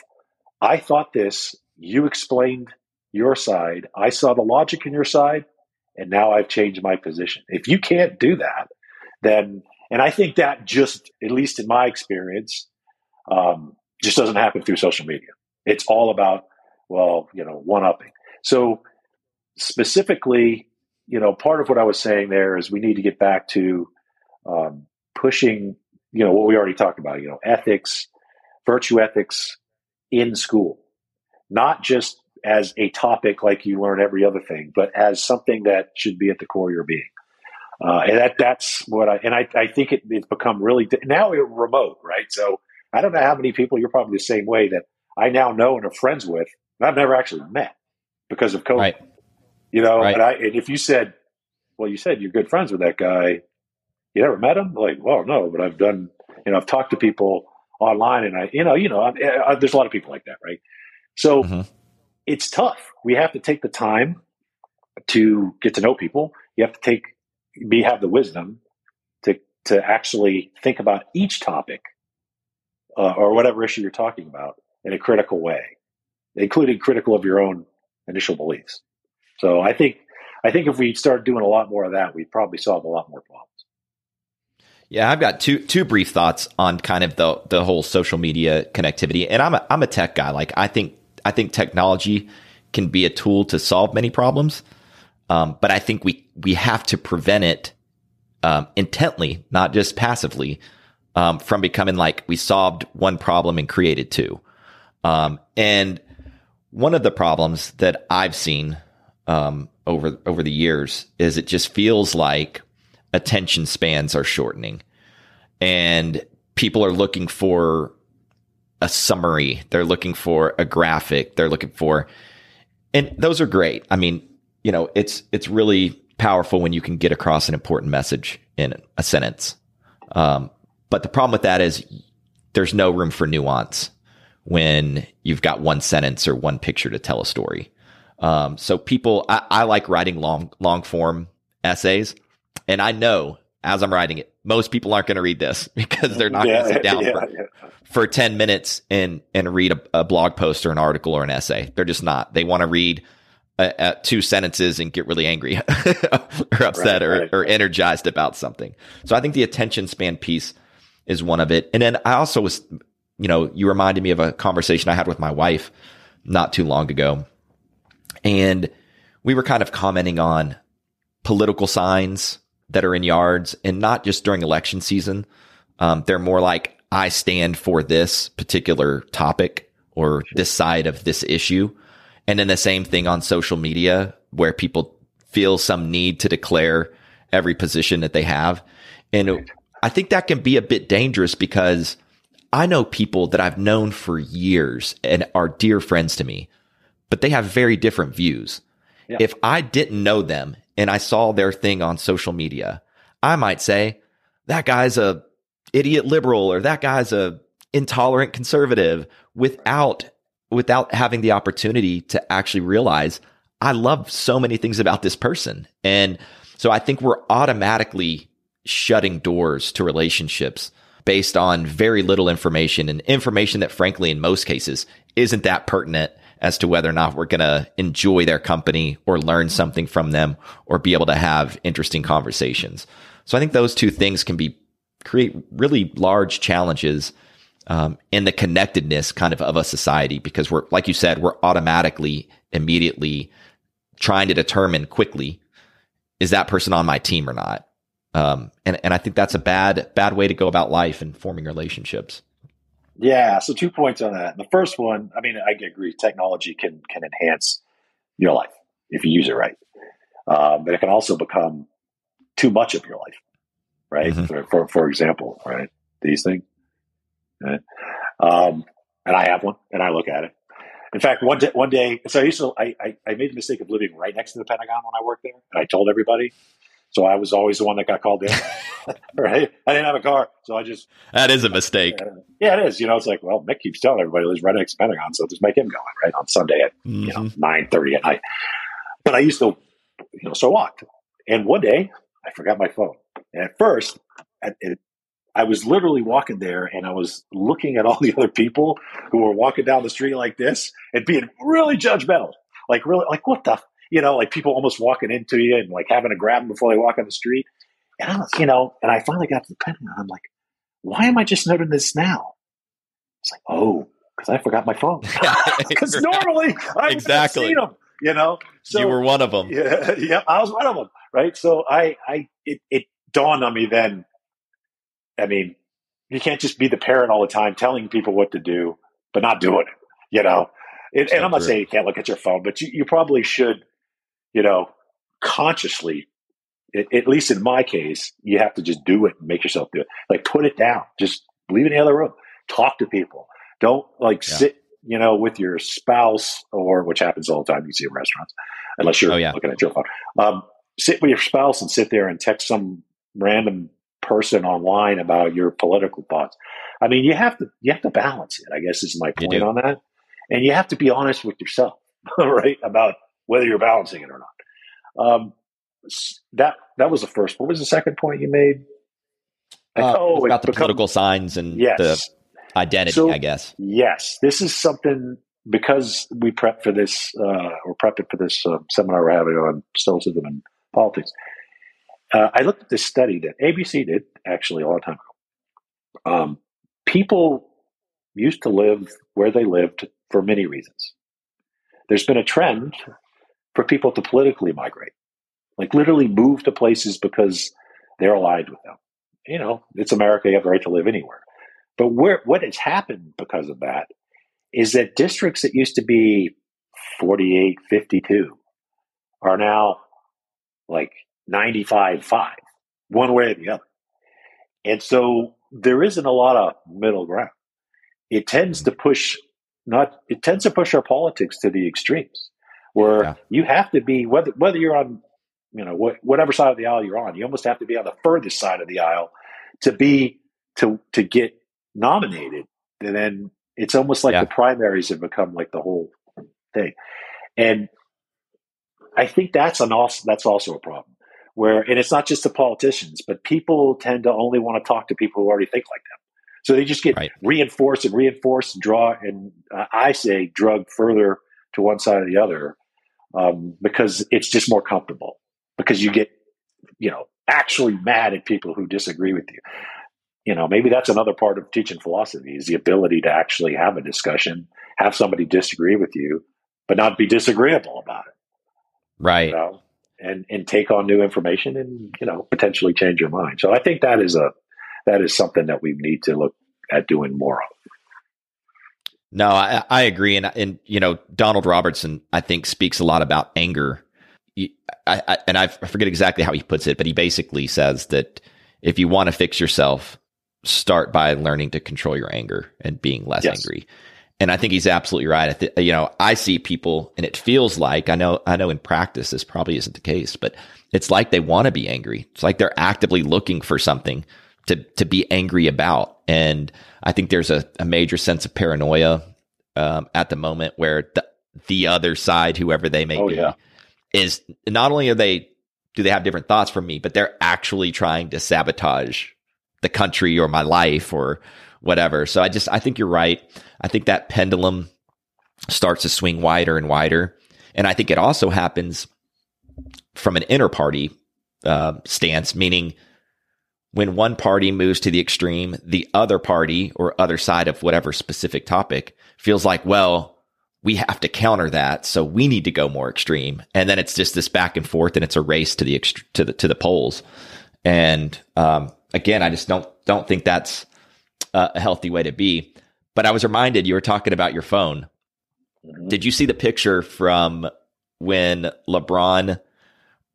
I thought this, you explained your side, I saw the logic in your side, and now I've changed my position. If you can't do that, then, and I think that just, at least in my experience, um, just doesn't happen through social media. It's all about, well, you know, one upping. So specifically, you know, part of what I was saying there is we need to get back to um, pushing, you know, what we already talked about, you know, ethics, virtue ethics in school, not just as a topic like you learn every other thing, but as something that should be at the core of your being. Uh, and that that's what I and I, I think it, it's become really now we're remote, right? So I don't know how many people you're probably the same way that I now know and are friends with, and I've never actually met because of COVID. Right. You know, right. and, I, and if you said, well, you said you're good friends with that guy, you never met him? Like, well, no, but I've done, you know, I've talked to people online, and I, you know, you know, I, I, there's a lot of people like that, right? So mm-hmm. it's tough. We have to take the time to get to know people. You have to take, be have the wisdom to to actually think about each topic uh, or whatever issue you're talking about in a critical way, including critical of your own initial beliefs. So I think I think if we start doing a lot more of that, we'd probably solve a lot more problems. Yeah, I've got two two brief thoughts on kind of the the whole social media connectivity. And I'm a I'm a tech guy. Like I think I think technology can be a tool to solve many problems. Um, but I think we we have to prevent it um, intently, not just passively, um, from becoming like we solved one problem and created two. Um, and one of the problems that I've seen um, over over the years is it just feels like attention spans are shortening, and people are looking for a summary. They're looking for a graphic. They're looking for, and those are great. I mean, you know, it's it's really powerful when you can get across an important message in a sentence. Um, but the problem with that is there's no room for nuance when you've got one sentence or one picture to tell a story. Um, so people, I, I, like writing long, long form essays, and I know as I'm writing it. Most people aren't going to read this (laughs) because they're not yeah, going to sit down yeah, for, yeah. for, 10 minutes and, and read a, a, blog post or an article or an essay. They're just not. They want to read two sentences and get really angry (laughs) or upset right, or, right. or energized about something. So I think the attention span piece is one of it. And then I also was, you know, you reminded me of a conversation I had with my wife not too long ago. And we were kind of commenting on political signs that are in yards and not just during election season. Um, they're more like, I stand for this particular topic or this side of this issue. And then the same thing on social media where people feel some need to declare every position that they have. And I think that can be a bit dangerous because I know people that I've known for years and are dear friends to me, but they have very different views. Yeah. If I didn't know them and I saw their thing on social media, I might say that guy's a idiot liberal or that guy's a intolerant conservative without without having the opportunity to actually realize I love so many things about this person. And so I think we're automatically shutting doors to relationships based on very little information and information that frankly in most cases isn't that pertinent as to whether or not we're going to enjoy their company or learn something from them or be able to have interesting conversations. So I think those two things can be create really large challenges um, in the connectedness kind of of a society because we're like you said we're automatically immediately trying to determine quickly is that person on my team or not um, and and I think that's a bad bad way to go about life and forming relationships. Yeah. So two points on that. The first one, I mean, I agree. Technology can can enhance your life if you use it right, um, but it can also become too much of your life, right? Mm-hmm. For, for, for example, right, these things. Right? Um, and I have one, and I look at it. In fact, one day, one day, so I used to, I, I, I made the mistake of living right next to the Pentagon when I worked there, and I told everybody. So I was always the one that got called in. (laughs) right? I didn't have a car, so I just that is a mistake. yeah, it is. You know, it's like well, Mick keeps telling everybody lives right next to Pentagon, so just make him go in right on Sunday at mm-hmm. you know mm-hmm. nine thirty at night. But I used to, you know, so I walked, and one day I forgot my phone. And at first, it, I was literally walking there, and I was looking at all the other people who were walking down the street like this and being really judgmental, like really, like what the you know, like people almost walking into you and like having to grab them before they walk on the street. And I was, you know, and I finally got to the Pentagon. I'm like, why am I just noting this now? It's like, oh, because I forgot my phone. (laughs) Because (laughs) normally I exactly seen them, you know. So you were one of them. Yeah, (laughs) yeah, I was one of them, right? So I, I, it, it dawned on me then. I mean, you can't just be the parent all the time telling people what to do, but not doing it. You know, it, and I'm not true. saying you can't look at your phone, but you, you probably should you know, consciously, it, at least in my case, you have to just do it and make yourself do it. Like put it down. Just leave it in the other room. Talk to people. Don't like yeah. sit, you know, with your spouse or which happens all the time. You see in restaurants, unless you're oh, yeah. looking at your phone. Um, sit with your spouse and sit there and text some random person online about your political thoughts. I mean, you have to you have to balance it. I guess is my point on that, and you have to be honest with yourself, (laughs) right? About whether you're balancing it or not. Um, that that was the first. What was the second point you made? Uh, oh, about the become, political signs and yes. the identity, so, I guess. Yes, this is something because we prep for this uh, or prepping for this uh, seminar we're having on stoicism and politics. Uh, I looked at this study that ABC did actually a long time ago. Um, people used to live where they lived for many reasons. There's been a trend for people to politically migrate, like literally move to places because they're aligned with them. You know, it's America, you have the right to live anywhere. But where, what has happened because of that is that districts that used to be 48, 52 are now like 95, 5, one way or the other. And so there isn't a lot of middle ground. It tends to push not it tends to push our politics to the extremes where yeah. you have to be whether whether you're on you know wh- whatever side of the aisle you're on you almost have to be on the furthest side of the aisle to be to to get nominated and then it's almost like yeah. the primaries have become like the whole thing and i think that's an also that's also a problem where, and it's not just the politicians, but people tend to only want to talk to people who already think like them. So they just get right. reinforced and reinforced and draw, and uh, I say drug further to one side or the other um, because it's just more comfortable because you get, you know, actually mad at people who disagree with you. You know, maybe that's another part of teaching philosophy is the ability to actually have a discussion, have somebody disagree with you, but not be disagreeable about it. Right. You know? And and take on new information and, you know, potentially change your mind. So I think that is a that is something that we need to look at doing more of. No, I, I agree, and and you know Donald Robertson, I think speaks a lot about anger. I, I, and I forget exactly how he puts it, but he basically says that if you want to fix yourself, start by learning to control your anger and being less yes. angry. And I think he's absolutely right. I th- you know, I see people, and it feels like I know, I know in practice this probably isn't the case, but it's like they want to be angry. It's like they're actively looking for something to to be angry about. And I think there's a, a major sense of paranoia um, at the moment where the, the other side, whoever they may oh, be, yeah. is not only are they do they have different thoughts from me, but they're actually trying to sabotage the country or my life or whatever. So I just I think you're right. I think that pendulum starts to swing wider and wider, and I think it also happens from an inner party uh, stance, meaning when one party moves to the extreme, the other party or other side of whatever specific topic feels like, well, we have to counter that, so we need to go more extreme. And then it's just this back and forth, and it's a race to the ext- to the to the poles. And um, again, I just don't don't think that's a healthy way to be. But I was reminded you were talking about your phone. Mm-hmm. Did you see the picture from when LeBron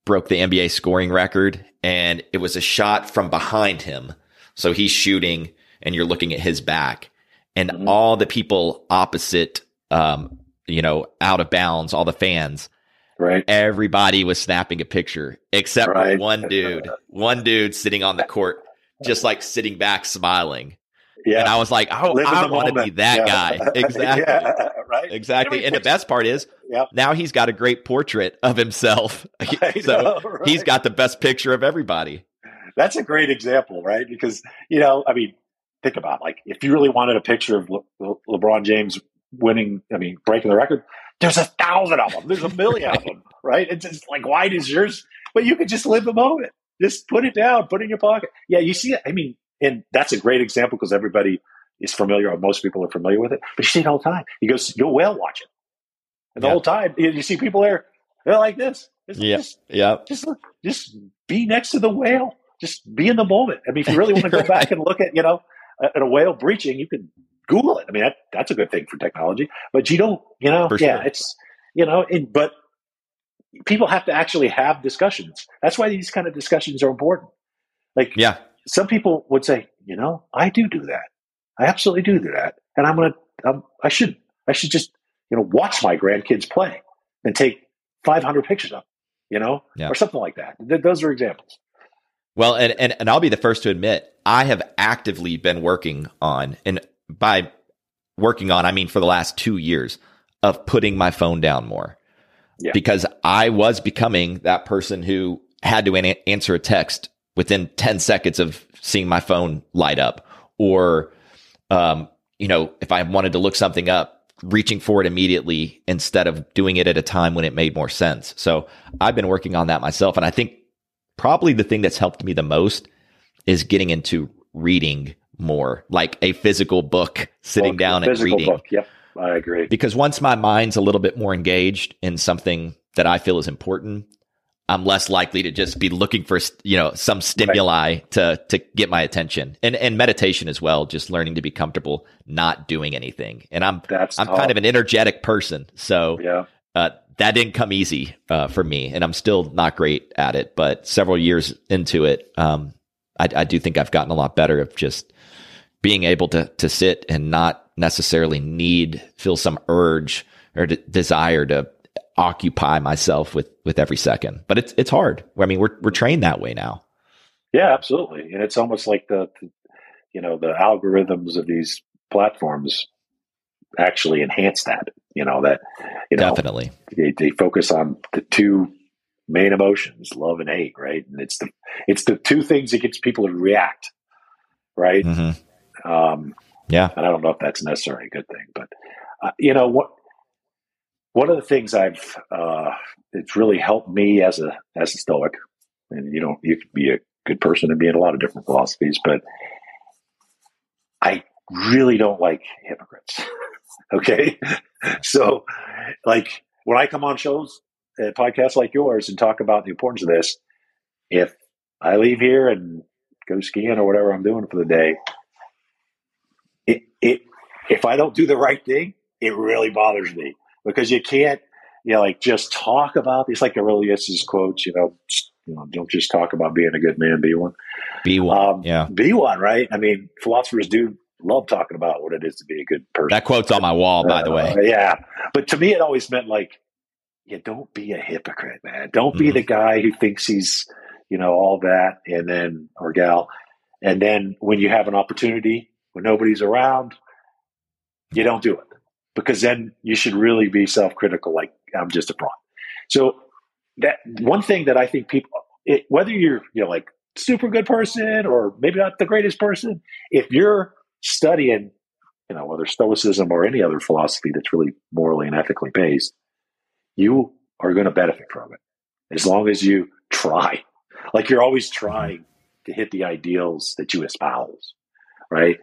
broke the NBA scoring record and it was a shot from behind him. So he's shooting and you're looking at his back and mm-hmm. all the people opposite, um, you know, out of bounds, all the fans, right? Everybody was snapping a picture except right. one dude, (laughs) one dude sitting on the court, just like sitting back smiling. Yeah. And I was like, oh, I want to be that yeah. guy. (laughs) Exactly. yeah, (laughs) right. Exactly. And the best part is yep. now he's got a great portrait of himself. (laughs) so know, right? he's got the best picture of everybody. That's a great example, right? Because, you know, I mean, think about it. like if you really wanted a picture of Le- Le- LeBron James winning, I mean, breaking the record, there's a thousand of them. There's a million of them, right? It's just like, why does yours? But you could just live the moment. Just put it down, put it in your pocket. Yeah, you see it. I mean, and that's a great example because everybody is familiar, or most people are familiar with it. But you see it all the time. You go, you'll whale watch it, and the whole time you see people there. They're like this. Yeah, yeah. Just, just be next to the whale. Just be in the moment. I mean, if you really want to go (laughs) right. back and look at, you know, at a whale breaching, you can Google it. I mean, that, that's a good thing for technology. But you don't, you know, for yeah, sure. it's, you know, and, but people have to actually have discussions. That's why these kind of discussions are important. Like, yeah, some people would say, you know, I do do that. I absolutely do do that, and I'm gonna, I should, I should just, you know, watch my grandkids play and take 500 pictures of, them, you know, yeah. or something like that. Th- those are examples. Well, and, and and I'll be the first to admit, I have actively been working on, and by working on, I mean for the last two years of putting my phone down more. Yeah. Because I was becoming that person who had to an- answer a text within 10 seconds of seeing my phone light up. Or um, you know if i wanted to look something up reaching for it immediately instead of doing it at a time when it made more sense. So i've been working on that myself. And i think probably the thing that's helped me the most is getting into reading more like a physical book sitting book, down and reading. book. yep i agree. Because once my mind's a little bit more engaged in something that i feel is important I'm less likely to just be looking for you know some stimuli right. to to get my attention and and meditation as well just learning to be comfortable not doing anything and I'm That's I'm tough. kind of an energetic person so yeah uh, that didn't come easy uh, for me and I'm still not great at it but several years into it um, I, I do think I've gotten a lot better of just being able to to sit and not necessarily need feel some urge or d- desire to occupy myself with with every second. But it's it's hard. I mean, we're we're trained that way now. Yeah, absolutely. And it's almost like the, the you know the algorithms of these platforms actually enhance that. You know that you know definitely they, they focus on the two main emotions, love and hate, right? And it's the it's the two things that gets people to react, right? Mm-hmm. Um, yeah, and I don't know if that's necessarily a good thing, but uh, you know what? One of the things I've uh, it's really helped me as a as a Stoic, and you don't you can be a good person and be in a lot of different philosophies, but I really don't like hypocrites. (laughs) okay, so like when I come on shows, uh, podcasts like yours, and talk about the importance of this, if I leave here and go skiing or whatever I'm doing for the day, it it if I don't do the right thing, it really bothers me because you can't you know like just talk about these, like Aurelius's quotes, you know, you know, don't just talk about being a good man, be one. Be one. Um, yeah. Be one, right? I mean, philosophers do love talking about what it is to be a good person. That quote's on my wall, by uh, the way. Yeah. But to me, it always meant like, yeah, don't be a hypocrite, man. Don't mm-hmm. be the guy who thinks he's, you know, all that and then, or gal. And then when you have an opportunity, when nobody's around, you don't do it because then you should really be self critical, like, I'm just a fraud. So, that one thing that I think people, it, whether you're, you know, like super good person or maybe not the greatest person, if you're studying, you know, whether Stoicism or any other philosophy that's really morally and ethically based, you are going to benefit from it as long as you try. Like you're always trying to hit the ideals that you espouse, right?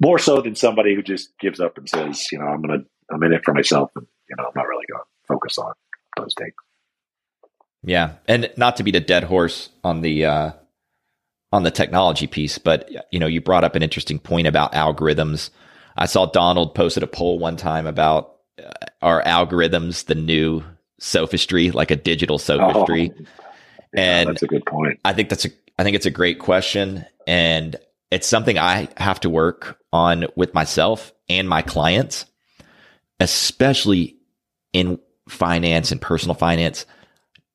More so than somebody who just gives up and says, you know, I'm going to, I'm in it for myself and, you know, I'm not really going to focus on those things. Yeah. And not to beat a dead horse on the, uh, on the technology piece, but you know, you brought up an interesting point about algorithms. I saw Donald posted a poll one time about uh, are algorithms the new sophistry, like a digital sophistry? Oh, yeah, and that's a good point. I think that's a I think it's a great question and it's something I have to work on with myself and my clients, especially in finance and personal finance.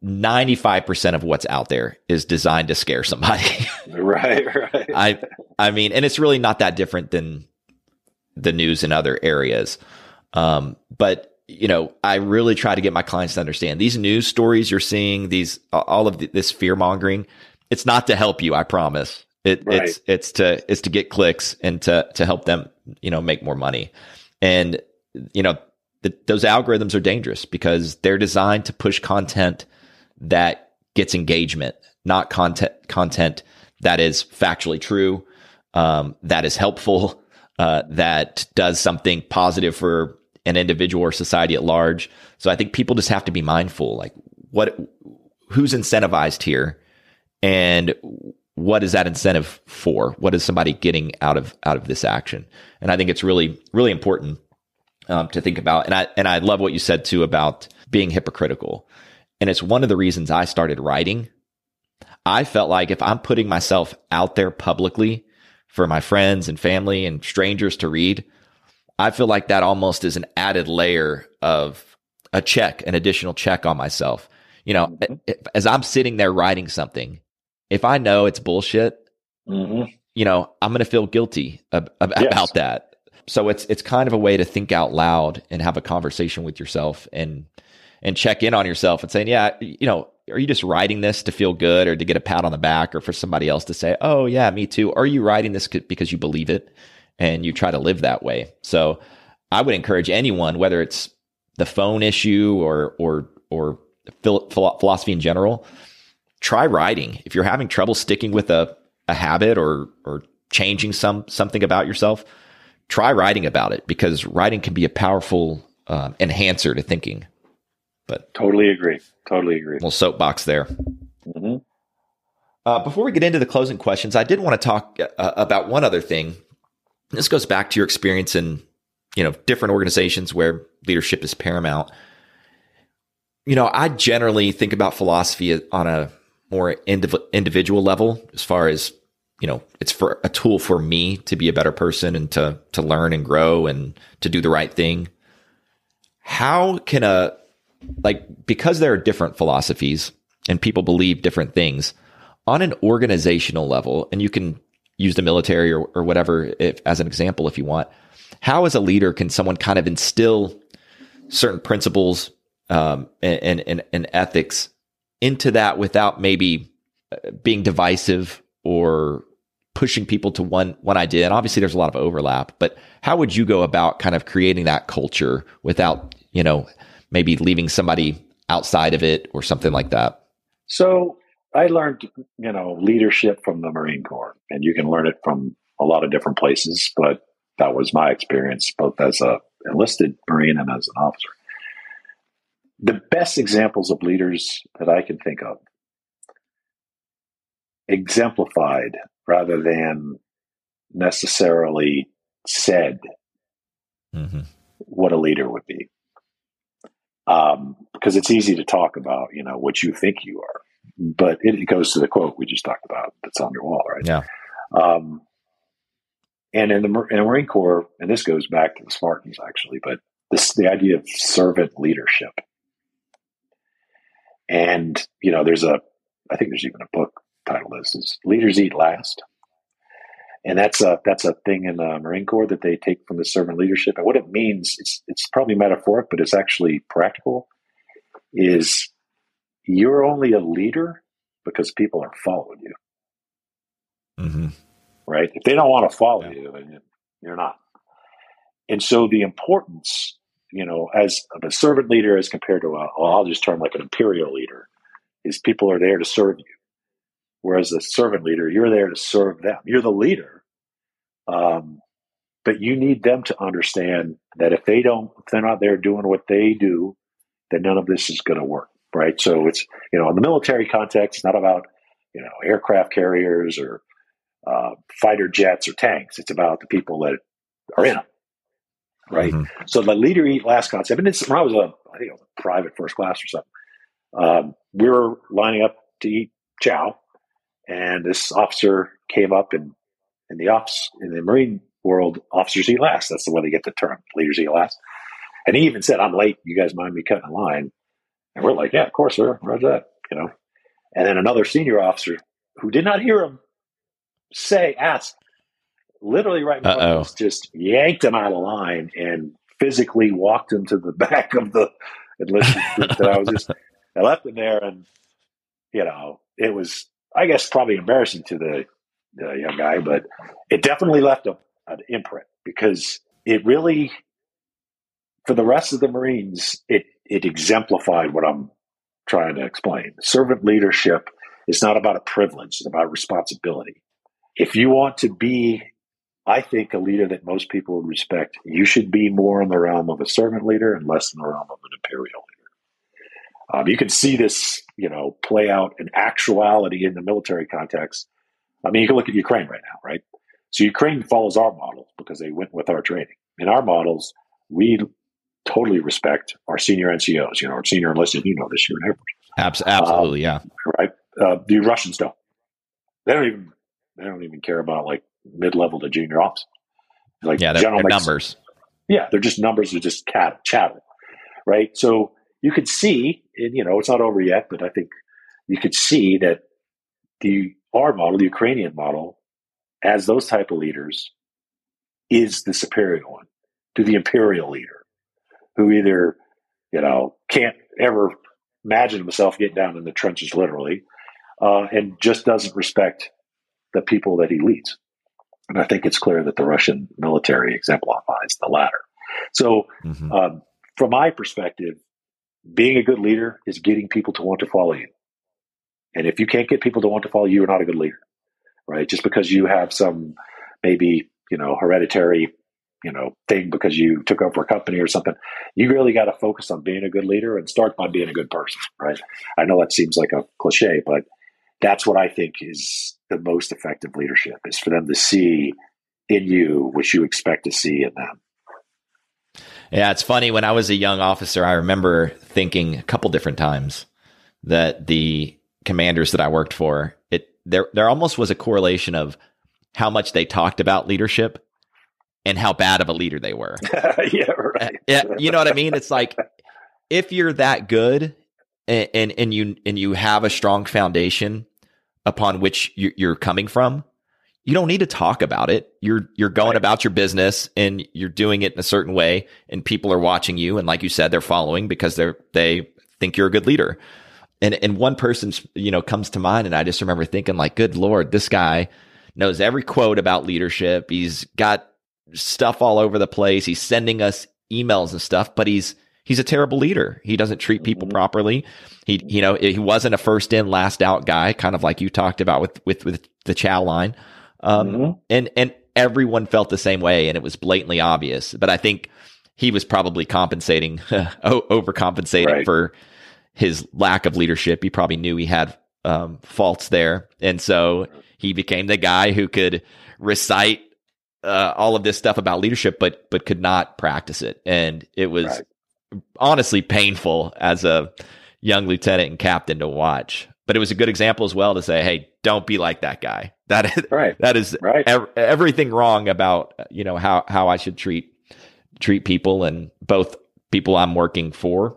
95% of what's out there is designed to scare somebody. (laughs) right, right. I I mean, and it's really not that different than the news in other areas. Um, but you know, I really try to get my clients to understand these news stories you're seeing, these all of the, this fear mongering. It's not to help you, I promise. It, right. It's it's to it's to get clicks and to to help them, you know, make more money. And you know, the, those algorithms are dangerous because they're designed to push content that gets engagement, not content content that is factually true, um, that is helpful, uh, that does something positive for an individual or society at large. So I think people just have to be mindful, like what, who's incentivized here, and what is that incentive for? What is somebody getting out of out of this action? And I think it's really really important um, to think about. And I and I love what you said too about being hypocritical. And it's one of the reasons I started writing. I felt like if I'm putting myself out there publicly for my friends and family and strangers to read, I feel like that almost is an added layer of a check, an additional check on myself. You know, mm-hmm. as I'm sitting there writing something, if I know it's bullshit, mm-hmm. you know, I'm going to feel guilty ab- ab- yes. about that. So it's it's kind of a way to think out loud and have a conversation with yourself and and check in on yourself and saying, yeah, you know, are you just writing this to feel good or to get a pat on the back or for somebody else to say, oh, yeah, me too? Are you writing this because you believe it and you try to live that way? So I would encourage anyone, whether it's the phone issue or, or, or philosophy in general, try writing. If you're having trouble sticking with a, a habit or, or changing some, something about yourself, try writing about it because writing can be a powerful um, enhancer to thinking. But totally agree. Totally agree. Little soapbox there. Mm-hmm. Uh, before we get into the closing questions, I did want to talk uh, about one other thing. This goes back to your experience in, you know, different organizations where leadership is paramount. You know, I generally think about philosophy on a more indiv- individual level, as far as you know, it's for a tool for me to be a better person and to to learn and grow and to do the right thing. How can a like because there are different philosophies and people believe different things on an organizational level, and you can use the military or, or whatever if, as an example if you want. How, as a leader, can someone kind of instill certain principles um, and, and, and ethics into that without maybe uh, being divisive or pushing people to one one idea. And obviously there's a lot of overlap but how would you go about kind of creating that culture without you know maybe leaving somebody outside of it or something like that? So i learned you know leadership from the marine corps and you can learn it from a lot of different places but that was my experience both as a enlisted marine and as an officer the best examples of leaders that i can think of exemplified rather than necessarily said mm-hmm. what a leader would be. Um, because it's easy to talk about, you know, what you think you are, but it, it, goes to the quote we just talked about that's on your wall, right? Yeah. Um, and in the, in the Marine Corps, and this goes back to the Spartans actually, but this the idea of servant leadership. And you know, there's a, I think there's even a book title this is Leaders Eat Last. And that's a that's a thing in the Marine Corps that they take from the servant leadership. And what it means, it's it's probably metaphoric, but it's actually practical, is you're only a leader because people are following you. Mm-hmm. Right? If they don't want to follow yeah. you, then you're not. And so the importance, you know, as of a servant leader as compared to a, I'll just term like an imperial leader, is people are there to serve you. Whereas a servant leader, you're there to serve them. You're the leader. Um, but you need them to understand that if they don't, if they're not there doing what they do, then none of this is going to work. Right. So it's, you know, in the military context, it's not about, you know, aircraft carriers or uh, fighter jets or tanks. It's about the people that are in them. Right. Mm-hmm. So the leader eat last concept, and it's when I was a, I think I was a private first class or something. Um, we were lining up to eat chow, and this officer came up and in the office in the Marine world, officers eat last. That's the way they get the term. Leaders eat last. And he even said, I'm late. You guys mind me cutting a line? And we're like, yeah, of course, sir. Roger that, you know. And then another senior officer who did not hear him say, ask, literally right now, just yanked him out of line and physically walked him to the (laughs) back of the enlisted group that I was just, I left him there and, you know, it was I guess probably embarrassing to the, the young guy, but it definitely left a, an imprint because it really, for the rest of the Marines, it it exemplified what I'm trying to explain. Servant leadership is not about a privilege; it's about responsibility. If you want to be, I think, a leader that most people would respect, you should be more in the realm of a servant leader and less in the realm of an imperial leader. Um, you can see this, you know, play out in actuality in the military context. I mean, you can look at Ukraine right now, right? So Ukraine follows our model because they went with our training. In our models, we totally respect our senior NCOs, you know, our senior enlisted, you know, this year in Air Force. Absolutely, um, yeah. Right. Uh, the Russians don't. They don't even. They don't even care about like mid level to junior ops. Like yeah, they're, they're numbers. Yeah, they're just numbers. They're just cat, chattel, right? So you could see, and you know, it's not over yet, but I think you could see that the our model, the Ukrainian model, as those type of leaders, is the superior one to the imperial leader, who either you know can't ever imagine himself getting down in the trenches literally, uh, and just doesn't respect the people that he leads. And I think it's clear that the Russian military exemplifies the latter. So, mm-hmm. um, from my perspective, being a good leader is getting people to want to follow you. And if you can't get people to want to follow you, you're not a good leader, right? Just because you have some maybe, you know, hereditary, you know, thing because you took over a company or something, you really got to focus on being a good leader and start by being a good person, right? I know that seems like a cliche, but that's what I think is the most effective leadership is for them to see in you what you expect to see in them. Yeah, it's funny. When I was a young officer, I remember thinking a couple different times that the commanders that I worked for, it there there almost was a correlation of how much they talked about leadership and how bad of a leader they were. (laughs) yeah, right. Yeah, you know what I mean? It's like if you're that good and, and, and you and you have a strong foundation upon which you're coming from, you don't need to talk about it. You're you're going right. about your business and you're doing it in a certain way and people are watching you and like you said they're following because they're they think you're a good leader. and and one person you know comes to mind, and I just remember thinking like, good lord, this guy knows every quote about leadership. He's got stuff all over the place. He's sending us emails and stuff, but he's he's a terrible leader. He doesn't treat people mm-hmm. properly. He you know he wasn't a first in last out guy, kind of like you talked about with with with the Chow line. Um, mm-hmm. and and everyone felt the same way, and it was blatantly obvious. But I think he was probably compensating, (laughs) overcompensating right. for his lack of leadership. He probably knew he had um, faults there, and so he became the guy who could recite uh, all of this stuff about leadership, but but could not practice it, and it was right. Honestly painful as a young lieutenant and captain to watch. But it was a good example as well to say, "Hey, don't be like that guy. (laughs) That is right. that is right. Ev- everything wrong about you know how how I should treat treat people and both people I'm working for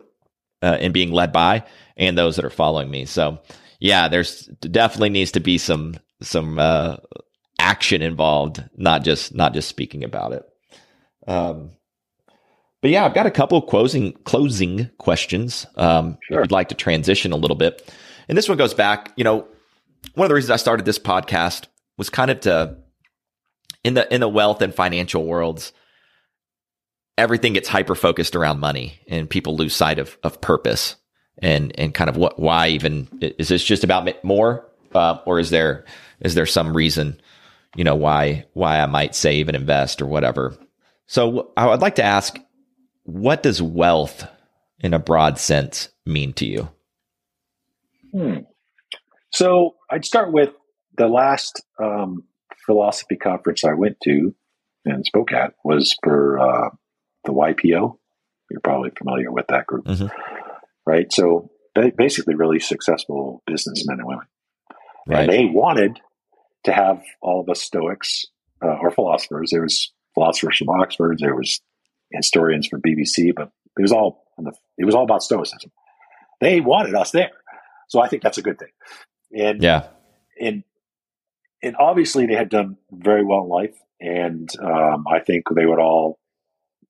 uh, and being led by and those that are following me. So yeah, there's definitely needs to be some some uh, action involved, not just not just speaking about it. Um, but yeah, I've got a couple of closing closing questions. Um, sure. If you'd like to transition a little bit, and this one goes back. You know, one of the reasons I started this podcast was kind of to in the in the wealth and financial worlds. Everything gets hyper focused around money, and people lose sight of of purpose and and kind of what why even is this just about more, uh, or is there is there some reason you know why why I might save and invest or whatever. So I would like to ask, what does wealth in a broad sense mean to you? Hmm. So I'd start with the last um, philosophy conference I went to and spoke at was for uh, the YPO. You're probably familiar with that group, mm-hmm. right? So basically, really successful businessmen and women. Right. And they wanted to have all of us Stoics uh, or philosophers. There was philosophers from Oxford, there was historians for BBC, but it was all the, it was all about Stoicism. They wanted us there, so I think that's a good thing. And yeah, and and obviously they had done very well in life, and um, I think they would all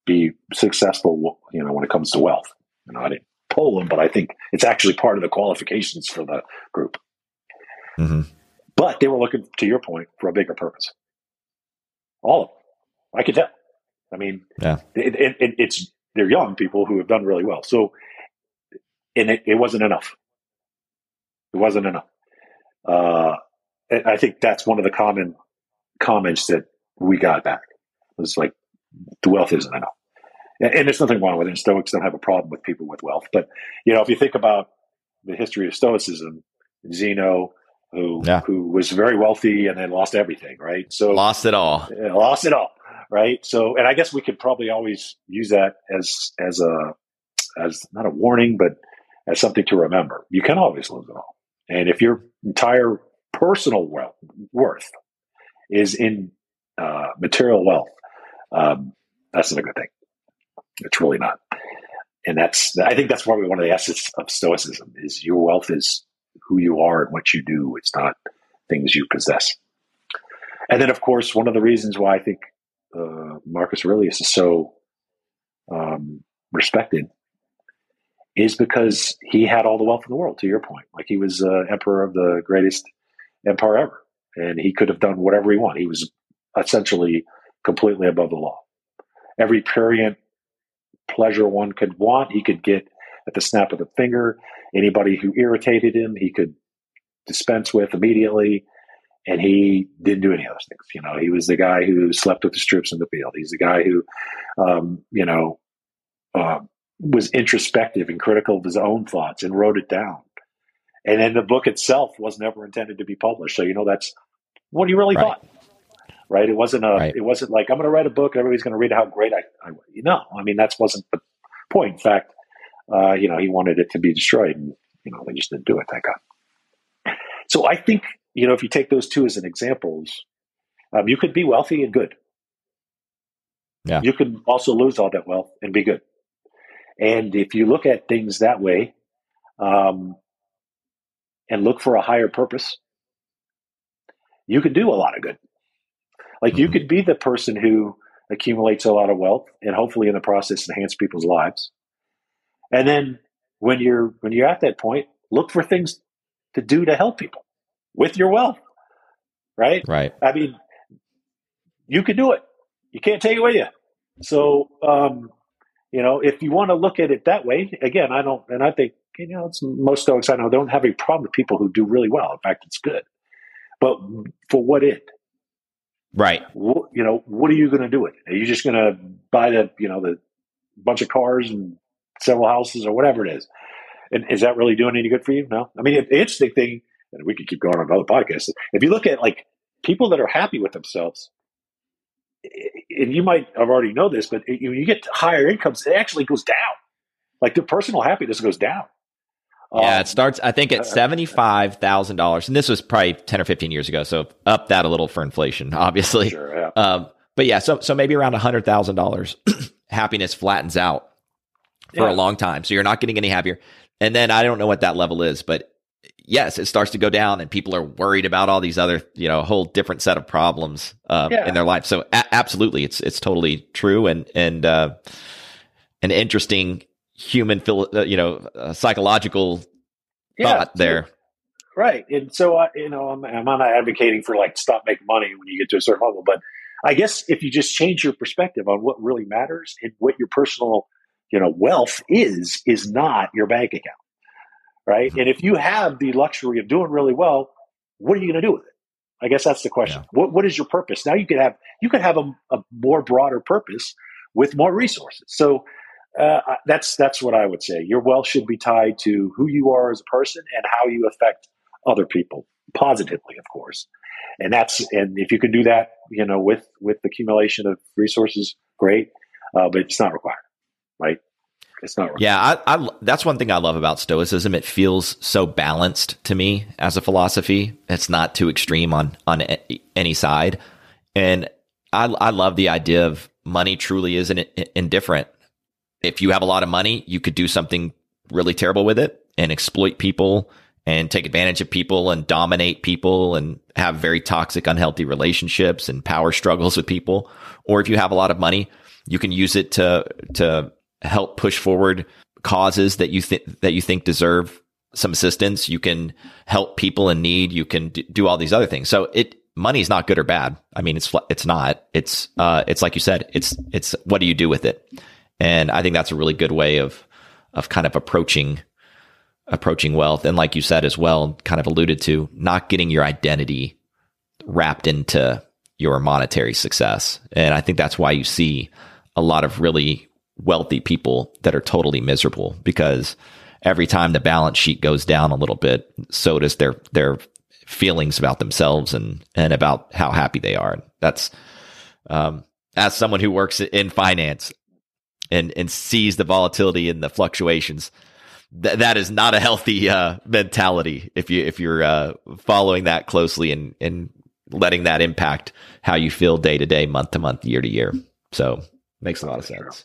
be successful. You know, when it comes to wealth. You know, I didn't poll them, but I think it's actually part of the qualifications for the group. Mm-hmm. But they were looking, to your point, for a bigger purpose. All of them. I could tell. I mean, yeah. It, it, it, it's they're young people who have done really well. So, and it, it wasn't enough. It wasn't enough. Uh, I think that's one of the common comments that we got back. It was like, the wealth isn't enough. And, and there's nothing wrong with it. And Stoics don't have a problem with people with wealth. But, you know, if you think about the history of Stoicism, Zeno, who yeah. who was very wealthy and then lost everything, right? So lost it all. Lost it all, right? So, and I guess we could probably always use that as as a as not a warning, but as something to remember. You can always lose it all, and if your entire personal wealth worth is in uh, material wealth, um, that's not a good thing. It's really not, and that's I think that's probably one of the essence of Stoicism is your wealth is who you are and what you do. It's not things you possess. And then, of course, one of the reasons why I think uh, Marcus Aurelius is so um, respected is because he had all the wealth in the world. To your point, like he was uh, emperor of the greatest empire ever, and he could have done whatever he wanted. He was essentially completely above the law. Every prurient pleasure one could want, he could get at the snap of the finger. Anybody who irritated him, he could dispense with immediately. And he didn't do any of those things. You know, he was the guy who slept with the troops in the field. He's the guy who, um, you know, uh, was introspective and critical of his own thoughts and wrote it down. And then the book itself was never intended to be published. So, you know, that's what he really right. thought. Right. It wasn't a, right. it wasn't like, I'm going to write a book and everybody's going to read how great I, I, you know, I mean, that wasn't the point. In fact, uh, you know, he wanted it to be destroyed, and you know, they just didn't do it. Thank God. So I think you know, if you take those two as an examples, um, you could be wealthy and good. Yeah. You could also lose all that wealth and be good. And if you look at things that way, um, and look for a higher purpose, you could do a lot of good. Like mm-hmm. you could be the person who accumulates a lot of wealth and hopefully in the process enhance people's lives. And then when you're when you're at that point, look for things to do to help people with your wealth. Right? Right. I mean, you can do it. You can't take it with you. So, um, you know, if you want to look at it that way, again, I don't, and I think, you know, it's most Stoics I know don't have a problem with people who do really well. In fact, it's good. But for what end? Right. What, you know, what are you going to do with it? Are you just going to buy the, you know, the bunch of cars and several houses or whatever it is? And is that really doing any good for you? No. I mean, the interesting thing, and we could keep going on other podcasts. If you look at like people that are happy with themselves, and you might have already know this, but when you get higher incomes, it actually goes down. Like the personal happiness goes down. Yeah, um, it starts. I think at uh, seventy five thousand dollars, and this was probably ten or fifteen years ago. So up that a little for inflation, (laughs) obviously. Sure, yeah. Um, but yeah, so so maybe around hundred thousand dollars, (clears throat) happiness flattens out for yeah. a long time. So you're not getting any happier. And then I don't know what that level is, but yes, it starts to go down, and people are worried about all these other, you know, a whole different set of problems uh, yeah. in their life. So a- absolutely, it's it's totally true and and uh, an interesting human, uh, you know, uh, psychological yeah, thought there. Right, and so I, you know, I'm, I'm not advocating for like stop making money when you get to a certain level, but I guess if you just change your perspective on what really matters and what your personal, you know, wealth is, is not your bank account right? And if you have the luxury of doing really well, what are you going to do with it? I guess that's the question. Yeah. What what is your purpose? Now you could have you could have a, a more broader purpose with more resources. So uh, that's that's what I would say. Your wealth should be tied to who you are as a person and how you affect other people positively, of course. And that's and if you can do that, you know, with with accumulation of resources, great. Uh, but it's not required, right? It's not right. Yeah, I, I, that's one thing I love about Stoicism. It feels so balanced to me as a philosophy. It's not too extreme on on any side, and I, I love the idea of money truly isn't indifferent. If you have a lot of money, you could do something really terrible with it and exploit people and take advantage of people and dominate people and have very toxic, unhealthy relationships and power struggles with people. Or if you have a lot of money, you can use it to to help push forward causes that you think that you think deserve some assistance. You can help people in need. You can d- do all these other things. So it money is not good or bad. I mean, it's it's not. It's uh, it's like you said. It's it's what do you do with it? And I think that's a really good way of of kind of approaching approaching wealth. And like you said as well, kind of alluded to, not getting your identity wrapped into your monetary success. And I think that's why you see a lot of really wealthy people that are totally miserable because every time the balance sheet goes down a little bit, so does their their feelings about themselves and and about how happy they are. That's um, as someone who works in finance and and sees the volatility and the fluctuations. Th- that is not a healthy uh, mentality if you if you're uh, following that closely and and letting that impact how you feel day to day, month to month, year to year. So makes a lot of sense.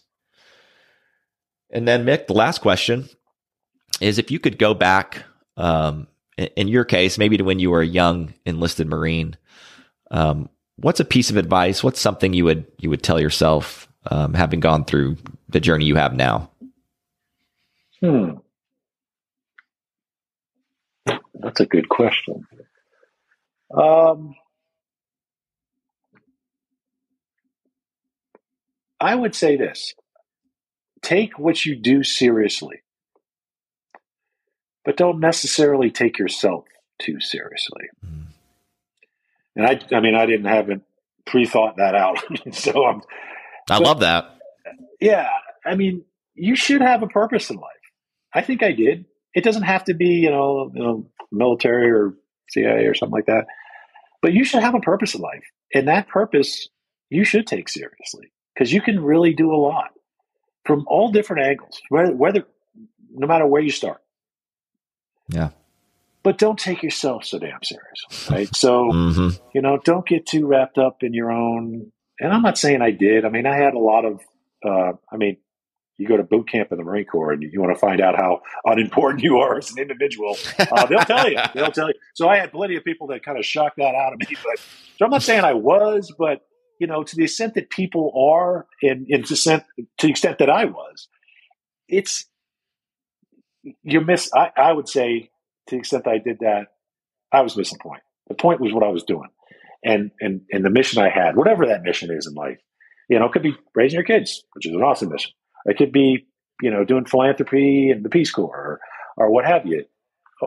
And then, Mick, the last question is if you could go back, um, in your case, maybe to when you were a young enlisted Marine, um, what's a piece of advice? What's something you would you would tell yourself, um, having gone through the journey you have now? Hmm. That's a good question. Um, I would say this take what you do seriously, but don't necessarily take yourself too seriously. Mm. And I, I mean, I didn't haven't pre-thought that out, (laughs) so I'm. I but, love that. Yeah, I mean, you should have a purpose in life. I think I did. It doesn't have to be, you know, you know, military or CIA or something like that, but you should have a purpose in life, and that purpose you should take seriously because you can really do a lot from all different angles, whether, whether no matter where you start. Yeah. But don't take yourself so damn serious, right? So, (laughs) mm-hmm. you know, don't get too wrapped up in your own. And I'm not saying I did. I mean, I had a lot of. Uh, I mean, you go to boot camp in the Marine Corps and you want to find out how unimportant you are as an individual, uh, they'll tell you. They'll tell you. So I had plenty of people that kind of shocked that out of me. But so I'm not saying I was, but you know, to the extent that people are, and, and to, to the extent that I was, it's you miss. I, I would say to the extent that I did that, I was missing point. The point was what I was doing, and and and the mission I had, whatever that mission is in life. You know, it could be raising your kids, which is an awesome mission. It could be you know doing philanthropy and the Peace Corps, or, or what have you,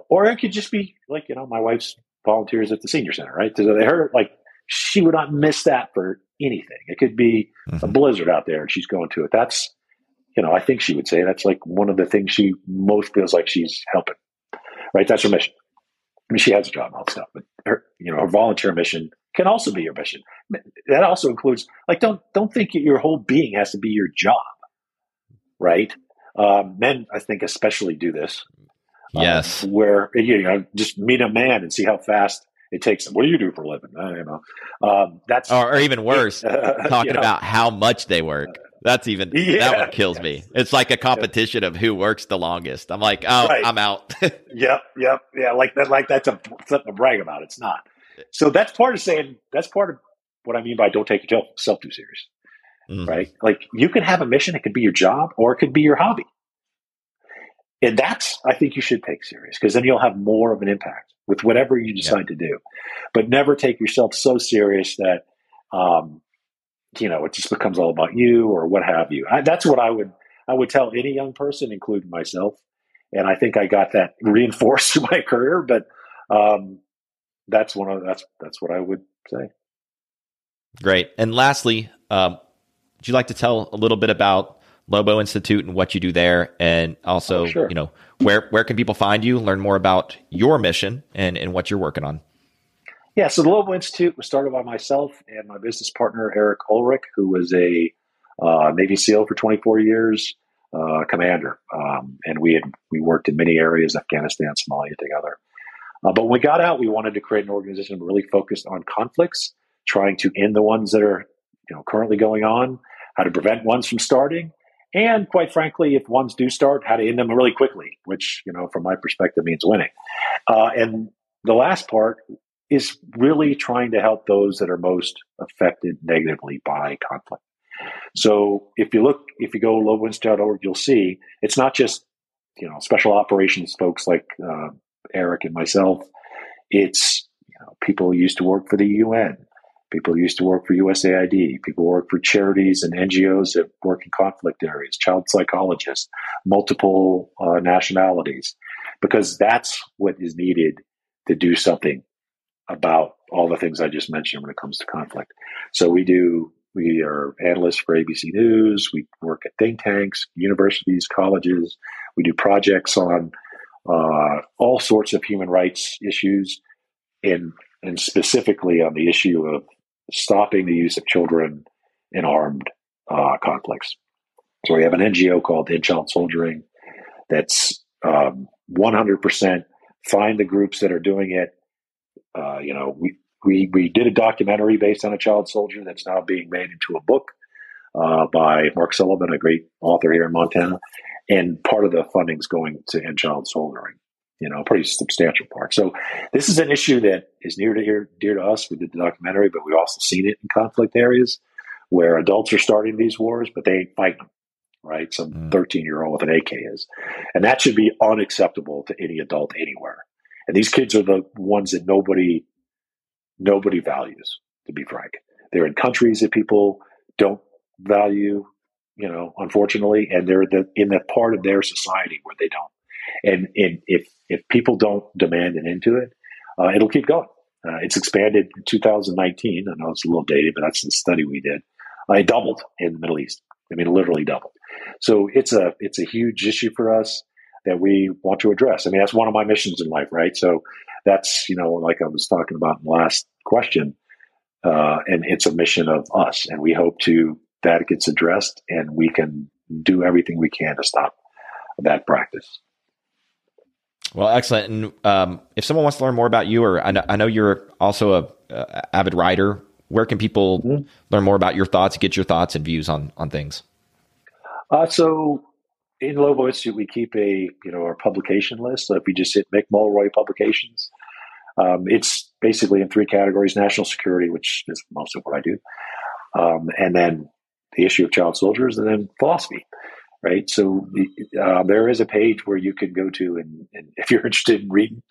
or it could just be like you know my wife's volunteers at the senior center, right? So they heard like she would not miss that for anything. It could be mm-hmm. a blizzard out there and she's going to it. That's you know, I think she would say that's like one of the things she most feels like she's helping. Right? That's her mission. I mean, she has a job and all that stuff, but her, you know, her volunteer mission can also be your mission. That also includes like don't don't think your whole being has to be your job, right? Um, men, I think, especially do this. Um, yes, um, where you know, just meet a man and see how fast it takes them. What do you do for a living? I don't know. Um, that's or, or, even worse, (laughs) uh, talking you know, about how much they work. That's even yeah, that one kills yes. me. It's like a competition of who works the longest. I'm like, oh, right. I'm out. (laughs) yep, yep, yeah. Like that. Like that's a something to brag about. It's not. So that's part of saying. That's part of what I mean by don't take yourself too serious. Mm-hmm. Right? Like you can have a mission. It could be your job or it could be your hobby. And that's I think you should take serious because then you'll have more of an impact with whatever you decide to do. But never take yourself so serious that um, you know it just becomes all about you or what have you. I, that's what I would I would tell any young person, including myself. And I think I got that (laughs) reinforced in my career. But um, that's one of that's that's what I would say. Great. And lastly, um, would you like to tell a little bit about Lobo Institute and what you do there, and also, oh, sure. you know, where where can people find you, learn more about your mission and and what you're working on? Yeah, so the Lobo Institute was started by myself and my business partner Eric Oehlerich, who was a uh, Navy SEAL for 24 years, uh, commander, um, and we had we worked in many areas, Afghanistan, Somalia, together. Uh, but when we got out, we wanted to create an organization really focused on conflicts, trying to end the ones that are you know currently going on, how to prevent ones from starting, and quite frankly, if ones do start, how to end them really quickly, which you know from my perspective means winning. Uh, and the last part is really trying to help those that are most affected negatively by conflict. So if you look, if you go loboinstitute.org, you'll see it's not just you know special operations folks like uh, Eric and myself. It's you know, people who used to work for the UN, people used to work for USAID, people work for charities and NGOs that work in conflict areas, child psychologists, multiple uh, nationalities, because that's what is needed to do something about all the things I just mentioned when it comes to conflict. So we do we are analysts for ABC News. We work at think tanks, universities, colleges. We do projects on uh, all sorts of human rights issues, and and specifically on the issue of stopping the use of children in armed uh, conflicts. So we have an NGO called End Child Soldiering that's um, 100% find the groups that are doing it. Uh, you know, we, we, we did a documentary based on a child soldier that's now being made into a book uh, by Mark Sullivan, a great author here in Montana. And part of the funding is going to end child soldiering, you know, a pretty substantial part. So this is an issue that is near to here, dear to us. We did the documentary, but we've also seen it in conflict areas where adults are starting these wars, but they ain't fighting them, right? Some 13 mm. year old with an AK is. And that should be unacceptable to any adult anywhere. And these kids are the ones that nobody nobody values, to be frank. They're in countries that people don't value, you know, unfortunately, and they're the, in that part of their society where they don't. And, and if if people don't demand an end to it, uh, it'll keep going. Uh, it's expanded in 2019. I know it's a little dated, but that's the study we did. Uh, it doubled in the Middle East. I mean, literally doubled. So it's a it's a huge issue for us that we want to address. I mean, that's one of my missions in life, right? So that's you know, like I was talking about in the last question, uh, and it's a mission of us, and we hope to that gets addressed, and we can do everything we can to stop that practice. Well, excellent. And um, if someone wants to learn more about you, or I know, I know you're also a, avid writer, where can people mm-hmm. learn more about your thoughts, get your thoughts and views on on things? Uh, so in Lobo Institute, we keep a you know our publication list. So if you just hit Mick Mulroy Publications, um, it's basically in three categories: national security, which is most of what I do, um, and then the issue of child soldiers, and then philosophy. Right? So uh, there is a page where you can go to, and, and if you're (laughs) interested in reading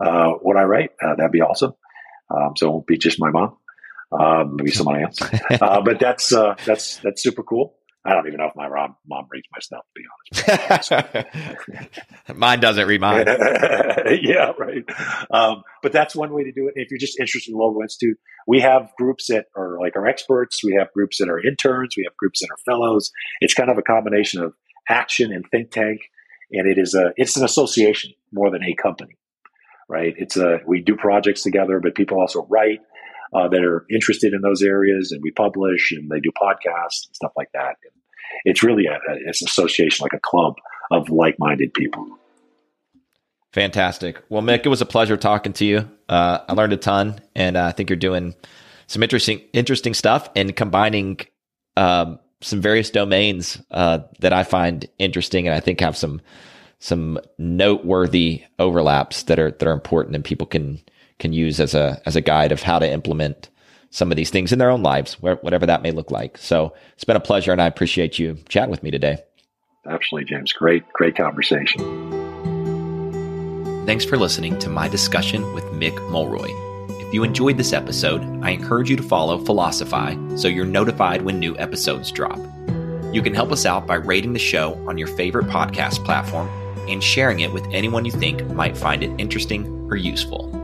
uh, what I write, uh, that'd be awesome. Um, so it won't be just my mom, um, maybe somebody else. (laughs) Uh, but that's uh, that's that's super cool. I don't even know if my mom, mom reads my stuff, to be honest. (laughs) mine doesn't read mine. (laughs) yeah, right. Um, but that's one way to do it. If you're just interested in Lobo Institute, we have groups that are like our experts. We have groups that are interns. We have groups that are fellows. It's kind of a combination of action and think tank. And it is a, it's an association more than a company, right? It's a, we do projects together, but people also write. Uh, that are interested in those areas, and we publish and they do podcasts and stuff like that. And it's really a, it's an association, like a club of like-minded people. Fantastic. Well, Mick, it was a pleasure talking to you. Uh, I learned a ton, and uh, I think you're doing some interesting, interesting stuff and combining um, some various domains uh, that I find interesting, and I think have some some noteworthy overlaps that are that are important, and people can can use as a as a guide of how to implement some of these things in their own lives, whatever that may look like. So it's been a pleasure, and I appreciate you chatting with me today. Absolutely, James. Great, great conversation. Thanks for listening to my discussion with Mick Mulroy. If you enjoyed this episode, I encourage you to follow Philosophy so you're notified when new episodes drop. You can help us out by rating the show on your favorite podcast platform and sharing it with anyone you think might find it interesting or useful.